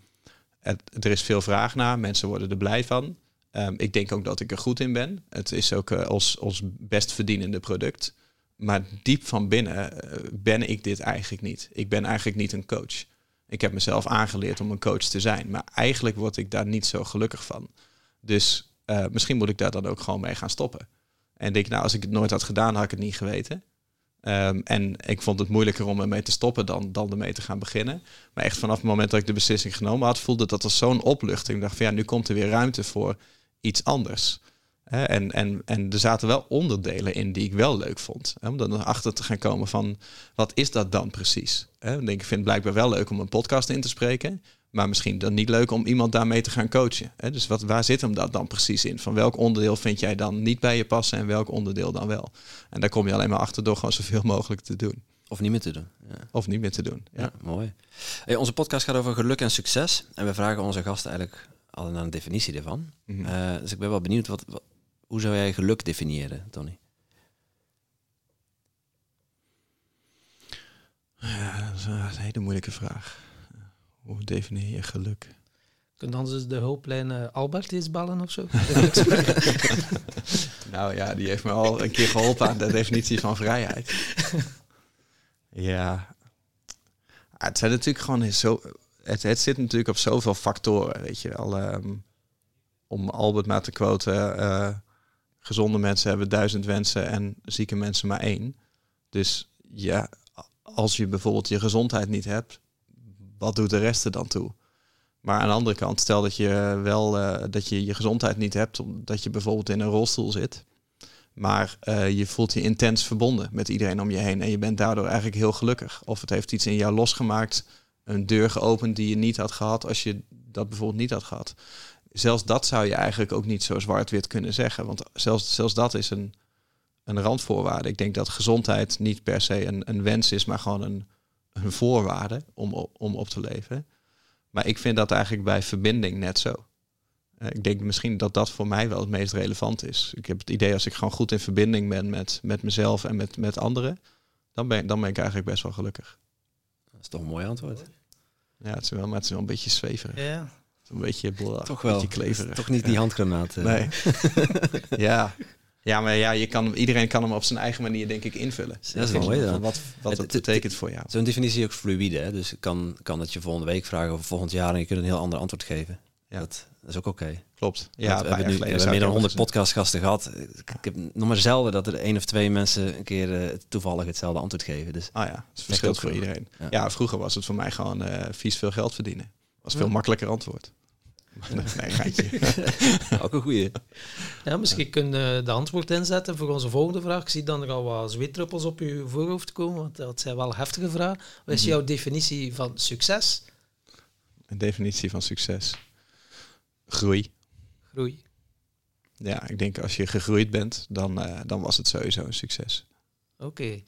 er is veel vraag naar, mensen worden er blij van. Um, ik denk ook dat ik er goed in ben. Het is ook uh, ons, ons best verdienende product. Maar diep van binnen uh, ben ik dit eigenlijk niet. Ik ben eigenlijk niet een coach. Ik heb mezelf aangeleerd om een coach te zijn. Maar eigenlijk word ik daar niet zo gelukkig van. Dus uh, misschien moet ik daar dan ook gewoon mee gaan stoppen. En denk, nou, als ik het nooit had gedaan, had ik het niet geweten. Um, en ik vond het moeilijker om ermee te stoppen dan, dan ermee te gaan beginnen. Maar echt vanaf het moment dat ik de beslissing genomen had, voelde dat als zo'n opluchting. Ik dacht van ja, nu komt er weer ruimte voor iets anders. En, en, en er zaten wel onderdelen in die ik wel leuk vond. Om dan erachter te gaan komen van, wat is dat dan precies? Ik denk, ik vind het blijkbaar wel leuk om een podcast in te spreken. Maar misschien dan niet leuk om iemand daarmee te gaan coachen. Dus wat, waar zit hem dat dan precies in? Van welk onderdeel vind jij dan niet bij je passen en welk onderdeel dan wel? En daar kom je alleen maar achter door gewoon zoveel *laughs* mogelijk te doen. Of niet meer te doen. Ja. Of niet meer te doen. Ja, ja mooi. Hey, onze podcast gaat over geluk en succes. En we vragen onze gasten eigenlijk al naar een definitie ervan. Mm -hmm. uh, dus ik ben wel benieuwd, wat, wat, hoe zou jij geluk definiëren, Tony? Ja, dat is een hele moeilijke vraag. Hoe definieer je geluk? Kunt anders de hulplijn uh, Albert eens bellen of zo? *laughs* *laughs* nou ja, die heeft me al een keer geholpen aan de definitie van vrijheid. ja, het zijn natuurlijk gewoon zo. Het, het zit natuurlijk op zoveel factoren, weet je wel. Um, om Albert maar te quoten, uh, gezonde mensen hebben duizend wensen en zieke mensen maar één. Dus ja, als je bijvoorbeeld je gezondheid niet hebt, wat doet de rest er dan toe? Maar aan de andere kant, stel dat je wel uh, dat je je gezondheid niet hebt, omdat je bijvoorbeeld in een rolstoel zit. Maar uh, je voelt je intens verbonden met iedereen om je heen. En je bent daardoor eigenlijk heel gelukkig. Of het heeft iets in jou losgemaakt, een deur geopend die je niet had gehad als je dat bijvoorbeeld niet had gehad. Zelfs dat zou je eigenlijk ook niet zo zwart-wit kunnen zeggen. Want zelfs, zelfs dat is een, een randvoorwaarde. Ik denk dat gezondheid niet per se een, een wens is, maar gewoon een, een voorwaarde om, om op te leven. Maar ik vind dat eigenlijk bij verbinding net zo. Uh, ik denk misschien dat dat voor mij wel het meest relevant is. Ik heb het idee als ik gewoon goed in verbinding ben met, met mezelf en met, met anderen, dan ben, dan ben ik eigenlijk best wel gelukkig. Dat is toch een mooi antwoord. Ja, het is wel, maar het is wel een beetje zweverig. Ja. Een beetje, blah, toch wel. beetje kleverig. Toch niet die handgranaat. Uh. Nee. *laughs* ja. Ja, maar ja, je kan, iedereen kan hem op zijn eigen manier, denk ik, invullen. Dat is wel mooi. Wat, wat het, het, betekent voor jou. Zo'n definitie is ook fluïde. Hè? Dus kan, kan het je volgende week vragen of volgend jaar en je kunt een heel ander antwoord geven. Ja. Dat, dat is ook oké. Okay. Klopt. Ja, we hebben nu we hebben meer dan 100 podcastgasten gehad. Ik, ik heb nog maar zelden dat er één of twee mensen een keer uh, toevallig hetzelfde antwoord geven. Dus ah ja, het verschilt voor iedereen. Ja. ja. vroeger was het voor mij gewoon uh, vies veel geld verdienen. Dat is een veel makkelijker antwoord. *laughs* nee. *laughs* Ook een goeie. Ja, misschien kun je de antwoord inzetten voor onze volgende vraag. Ik zie dan er al wat zweetdruppels op je voorhoofd komen, want dat zijn wel heftige vragen. Wat is Mhm. jouw definitie van succes? Een definitie van succes. Groei. Groei. Ja, ik denk als je gegroeid bent, dan, eh, dan was het sowieso een succes. Oké.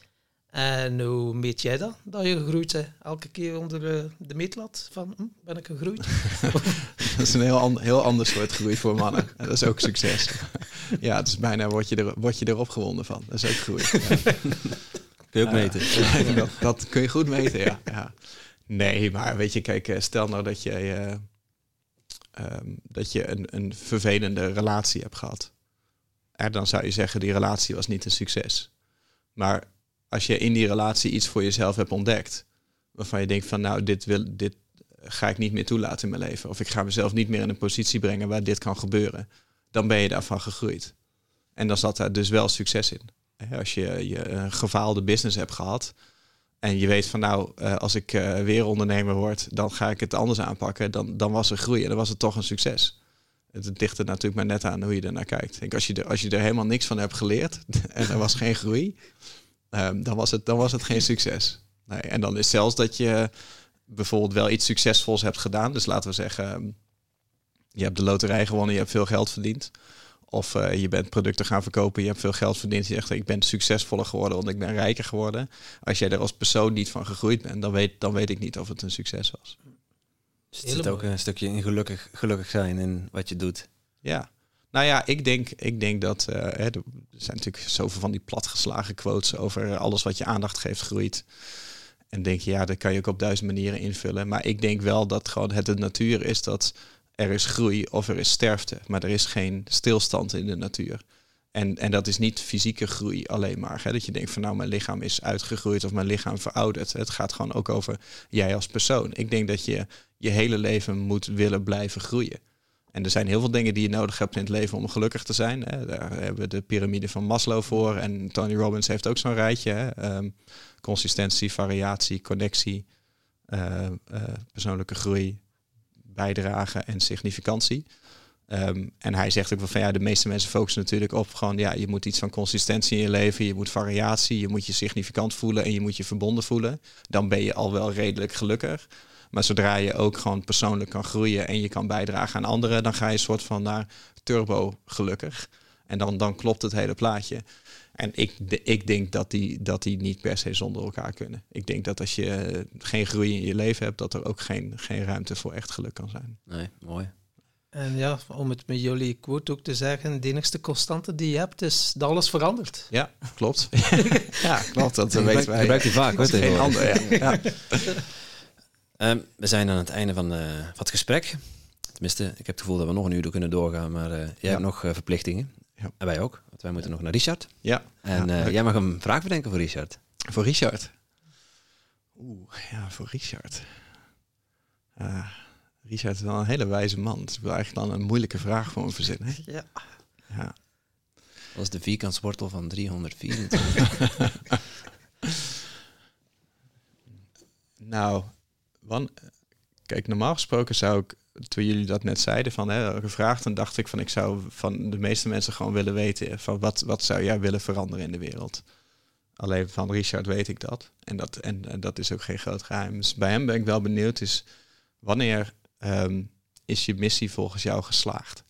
En hoe meet jij dat, dat je gegroeid bent? Elke keer onder eh, de meetlat van, hm, ben ik gegroeid? *laughs* Dat is een heel, ander, heel ander soort groei voor mannen. En dat is ook succes. *laughs* Ja, het is bijna, word je, er, word je erop gewonnen van. Dat is ook groei. Ja. Kun je ook meten. *laughs* ja, dat, dat kun je goed meten, ja. ja. Nee, maar weet je, kijk, eh, stel nou dat je, eh, ehm, dat je een, een vervelende relatie hebt gehad. En dan zou je zeggen, die relatie was niet een succes. Maar als je in die relatie iets voor jezelf hebt ontdekt, waarvan je denkt van nou, dit, wil, dit ga ik niet meer toelaten in mijn leven. Of ik ga mezelf niet meer in een positie brengen waar dit kan gebeuren. Dan ben je daarvan gegroeid. En dan zat daar dus wel succes in. Als je, je een gefaalde business hebt gehad en je weet van nou, eh, als ik eh, weer ondernemer word, dan ga ik het anders aanpakken. Dan, dan was er groei en dan was het toch een succes. Het er natuurlijk maar net aan hoe je er naar kijkt. Ik denk, als, je er, als je er helemaal niks van hebt geleerd *laughs* en er was geen groei, ehm, dan, was het, dan was het geen succes. Nee, en dan is zelfs dat je bijvoorbeeld wel iets succesvols hebt gedaan. Dus laten we zeggen, ehm, je hebt de loterij gewonnen, je hebt veel geld verdiend. Of eh, je bent producten gaan verkopen, je hebt veel geld verdiend. Je zegt, ik ben succesvoller geworden, want ik ben rijker geworden. Als jij er als persoon niet van gegroeid bent, dan weet, dan weet ik niet of het een succes was. Dus het zit ook een stukje in gelukkig, gelukkig zijn in wat je doet. Ja. Nou ja, ik denk, ik denk dat eh, er zijn natuurlijk zoveel van die platgeslagen quotes over alles wat je aandacht geeft groeit. En denk je, ja, dat kan je ook op duizend manieren invullen. Maar ik denk wel dat gewoon het de natuur is dat er is groei of er is sterfte. Maar er is geen stilstand in de natuur. En, en dat is niet fysieke groei alleen maar. Hè? Dat je denkt van nou, mijn lichaam is uitgegroeid of mijn lichaam verouderd. Het gaat gewoon ook over jij als persoon. Ik denk dat je je hele leven moet willen blijven groeien. En er zijn heel veel dingen die je nodig hebt in het leven om gelukkig te zijn. Hè. Daar hebben we de piramide van Maslow voor. En Tony Robbins heeft ook zo'n rijtje. Hè. Ehm, consistentie, variatie, connectie, eh, eh, persoonlijke groei, bijdrage en significantie. Ehm, en hij zegt ook wel van ja, de meeste mensen focussen natuurlijk op gewoon ja, je moet iets van consistentie in je leven, je moet variatie, je moet je significant voelen en je moet je verbonden voelen. Dan ben je al wel redelijk gelukkig. Maar zodra je ook gewoon persoonlijk kan groeien en je kan bijdragen aan anderen, dan ga je een soort van naar turbo gelukkig. En dan, dan klopt het hele plaatje. En ik, de- ik denk dat die, dat die niet per se zonder elkaar kunnen. Ik denk dat als je eh, geen groei in je leven hebt, dat er ook geen, geen ruimte voor echt geluk kan zijn. Nee, mooi. En ja, om het met jullie quote ook te zeggen, de enigste constante die je hebt is dat alles verandert. Ja, klopt. *laughs* ja, klopt. Dat weten wij. gebruik die vaak, hoor, Geen tegenwoordig. ander, ja. ja. *laughs* Ehm, we zijn aan het einde van, eh, van het gesprek. Tenminste, ik heb het gevoel dat we nog een uur door kunnen doorgaan, maar eh, jij Ja. hebt nog eh, verplichtingen. Ja. En wij ook, want wij moeten nog naar Richard. ja. En Ja, jij mag een vraag bedenken voor Richard. Voor Richard. Oeh, ja, voor Richard. Richard is wel een hele wijze man. Dus ik wil eigenlijk dan een moeilijke vraag voor hem verzinnen. Ja. Ja. Dat is de vierkantswortel van 324. *laughs* Nou, wan, kijk, normaal gesproken zou ik, toen jullie dat net zeiden, van hè, gevraagd, dan dacht ik van ik zou van de meeste mensen gewoon willen weten van wat, wat zou jij willen veranderen in de wereld. Alleen van Richard weet ik dat. En dat, en, en dat is ook geen groot geheim. Dus bij hem ben ik wel benieuwd, is wanneer ehm, is je missie volgens jou geslaagd?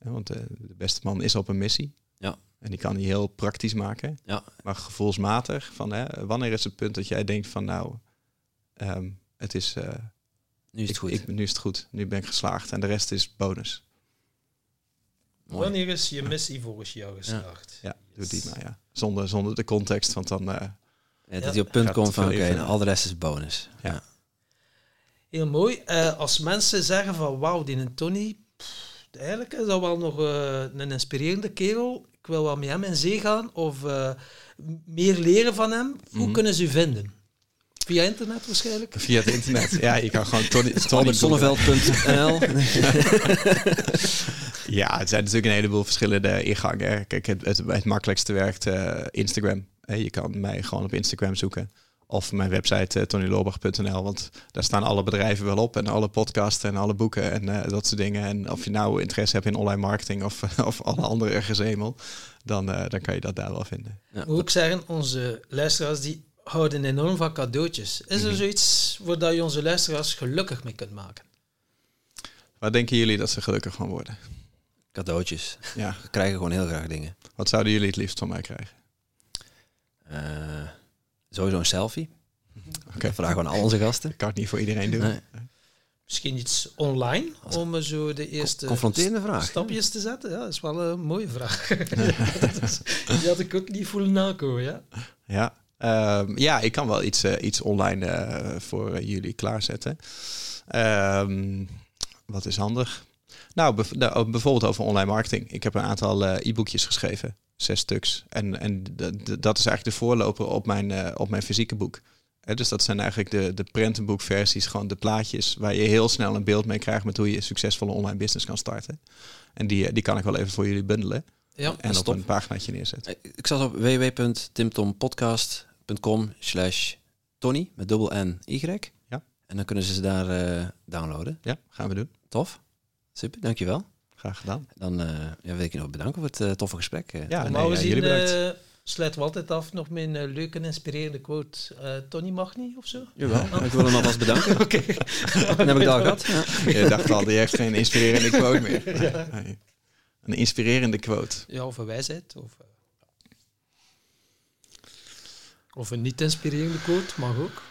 Ja, want eh, de beste man is op een missie. Ja. En die kan hij heel praktisch maken. Ja. Maar gevoelsmatig, van, hè, wanneer is het punt dat jij denkt van nou, ehm, het is, eh, nu is het ik, goed. ik, nu is het goed, nu ben ik geslaagd en de rest is bonus. Mooi. Wanneer is je missie volgens jou geslaagd? Ja, doe die maar ja. Zonder, zonder de context, want dan eh, Ja, dat Ja. je op het punt komt van, oké, nou, al de rest is bonus. Ja. Ja. Heel mooi. Eh, als mensen zeggen van wauw, die een Tony, pff, eigenlijk is dat wel nog eh, een inspirerende kerel. Ik wil wel met hem in zee gaan of eh, meer leren van hem. Hoe Mhm. kunnen ze u vinden? Via internet waarschijnlijk? via het internet. ja, je kan gewoon Tony, Tony googlen. Zonneveld.nl *laughs* Ja, het zijn natuurlijk een heleboel verschillende ingangen. Kijk, het, het, het makkelijkste werkt eh, Instagram. Hè, Je kan mij gewoon op Instagram zoeken. Of mijn website uh, want daar staan alle bedrijven wel op en alle podcasts en alle boeken en uh, dat soort dingen. En of je nou interesse hebt in online marketing of, *laughs* of alle andere gezemel, dan, uh, dan kan je dat daar wel vinden. Ja. Moet ik zeggen, onze luisteraars die houden enorm van cadeautjes. Is er mm -hmm. zoiets waar je onze luisteraars gelukkig mee kunt maken? Waar denken jullie dat ze gelukkig van worden? Cadeautjes. Ja. We krijgen gewoon heel graag dingen. Wat zouden jullie het liefst van mij krijgen? Uh, sowieso een selfie. Oké. Dat vragen we aan al onze gasten. *laughs* Ik kan het niet voor iedereen doen. Nee. Misschien iets online om zo de eerste confronterende vraag. stapjes te zetten. Ja, dat is wel een mooie vraag. *laughs* *laughs* is, die had ik ook niet voelen nakomen. Ja, ja. Um, ja ik kan wel iets, uh, iets online uh, voor uh, jullie klaarzetten. Um, wat is handig? Nou, nou, bijvoorbeeld over online marketing. Ik heb een aantal e-boekjes geschreven, zes stuks. En, en dat is eigenlijk de voorloper op mijn, op mijn fysieke boek. He, dus dat zijn eigenlijk de, de prentenboekversies, gewoon de plaatjes waar je heel snel een beeld mee krijgt met hoe je een succesvolle online business kan starten. En die, die kan ik wel even voor jullie bundelen. Ja, en op een paginaatje neerzetten. Ik zat op www.timtompodcast.com slash Tony met dubbel N Y. Ja. En dan kunnen ze ze daar uh, downloaden. Ja, gaan we doen. Tof. Super, dankjewel. Graag gedaan. Dan uh, ja, wil ik je nog bedanken voor het uh, toffe gesprek. Ja, nee, maar we ja, zien, uh, sluiten we altijd af nog met een uh, leuke en inspirerende quote. Uh, Tony mag niet of zo? Jawel, ik wil hem alvast bedanken. *laughs* Oké. Okay. *laughs* Dan heb ik dat gehad. Ja. Je dacht al, die heeft geen inspirerende quote meer. *laughs* Ja. Nee. Een inspirerende quote. Ja, of een wijsheid. Of, uh, of een niet-inspirerende quote, mag ook.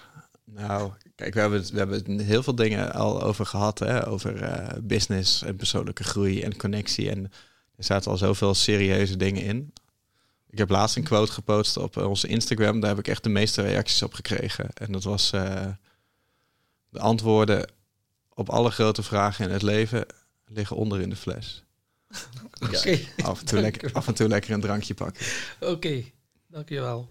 Nou, kijk, we hebben, we hebben heel veel dingen al over gehad. Hè? Over uh, business en persoonlijke groei en connectie. En er zaten al zoveel serieuze dingen in. Ik heb laatst een quote gepost op onze Instagram. Daar heb ik echt de meeste reacties op gekregen. En dat was uh, de antwoorden op alle grote vragen in het leven liggen onder in de fles. *laughs* Oké. Okay. af, en toe lekker, af en toe lekker een drankje pakken. Oké, okay. Dankjewel.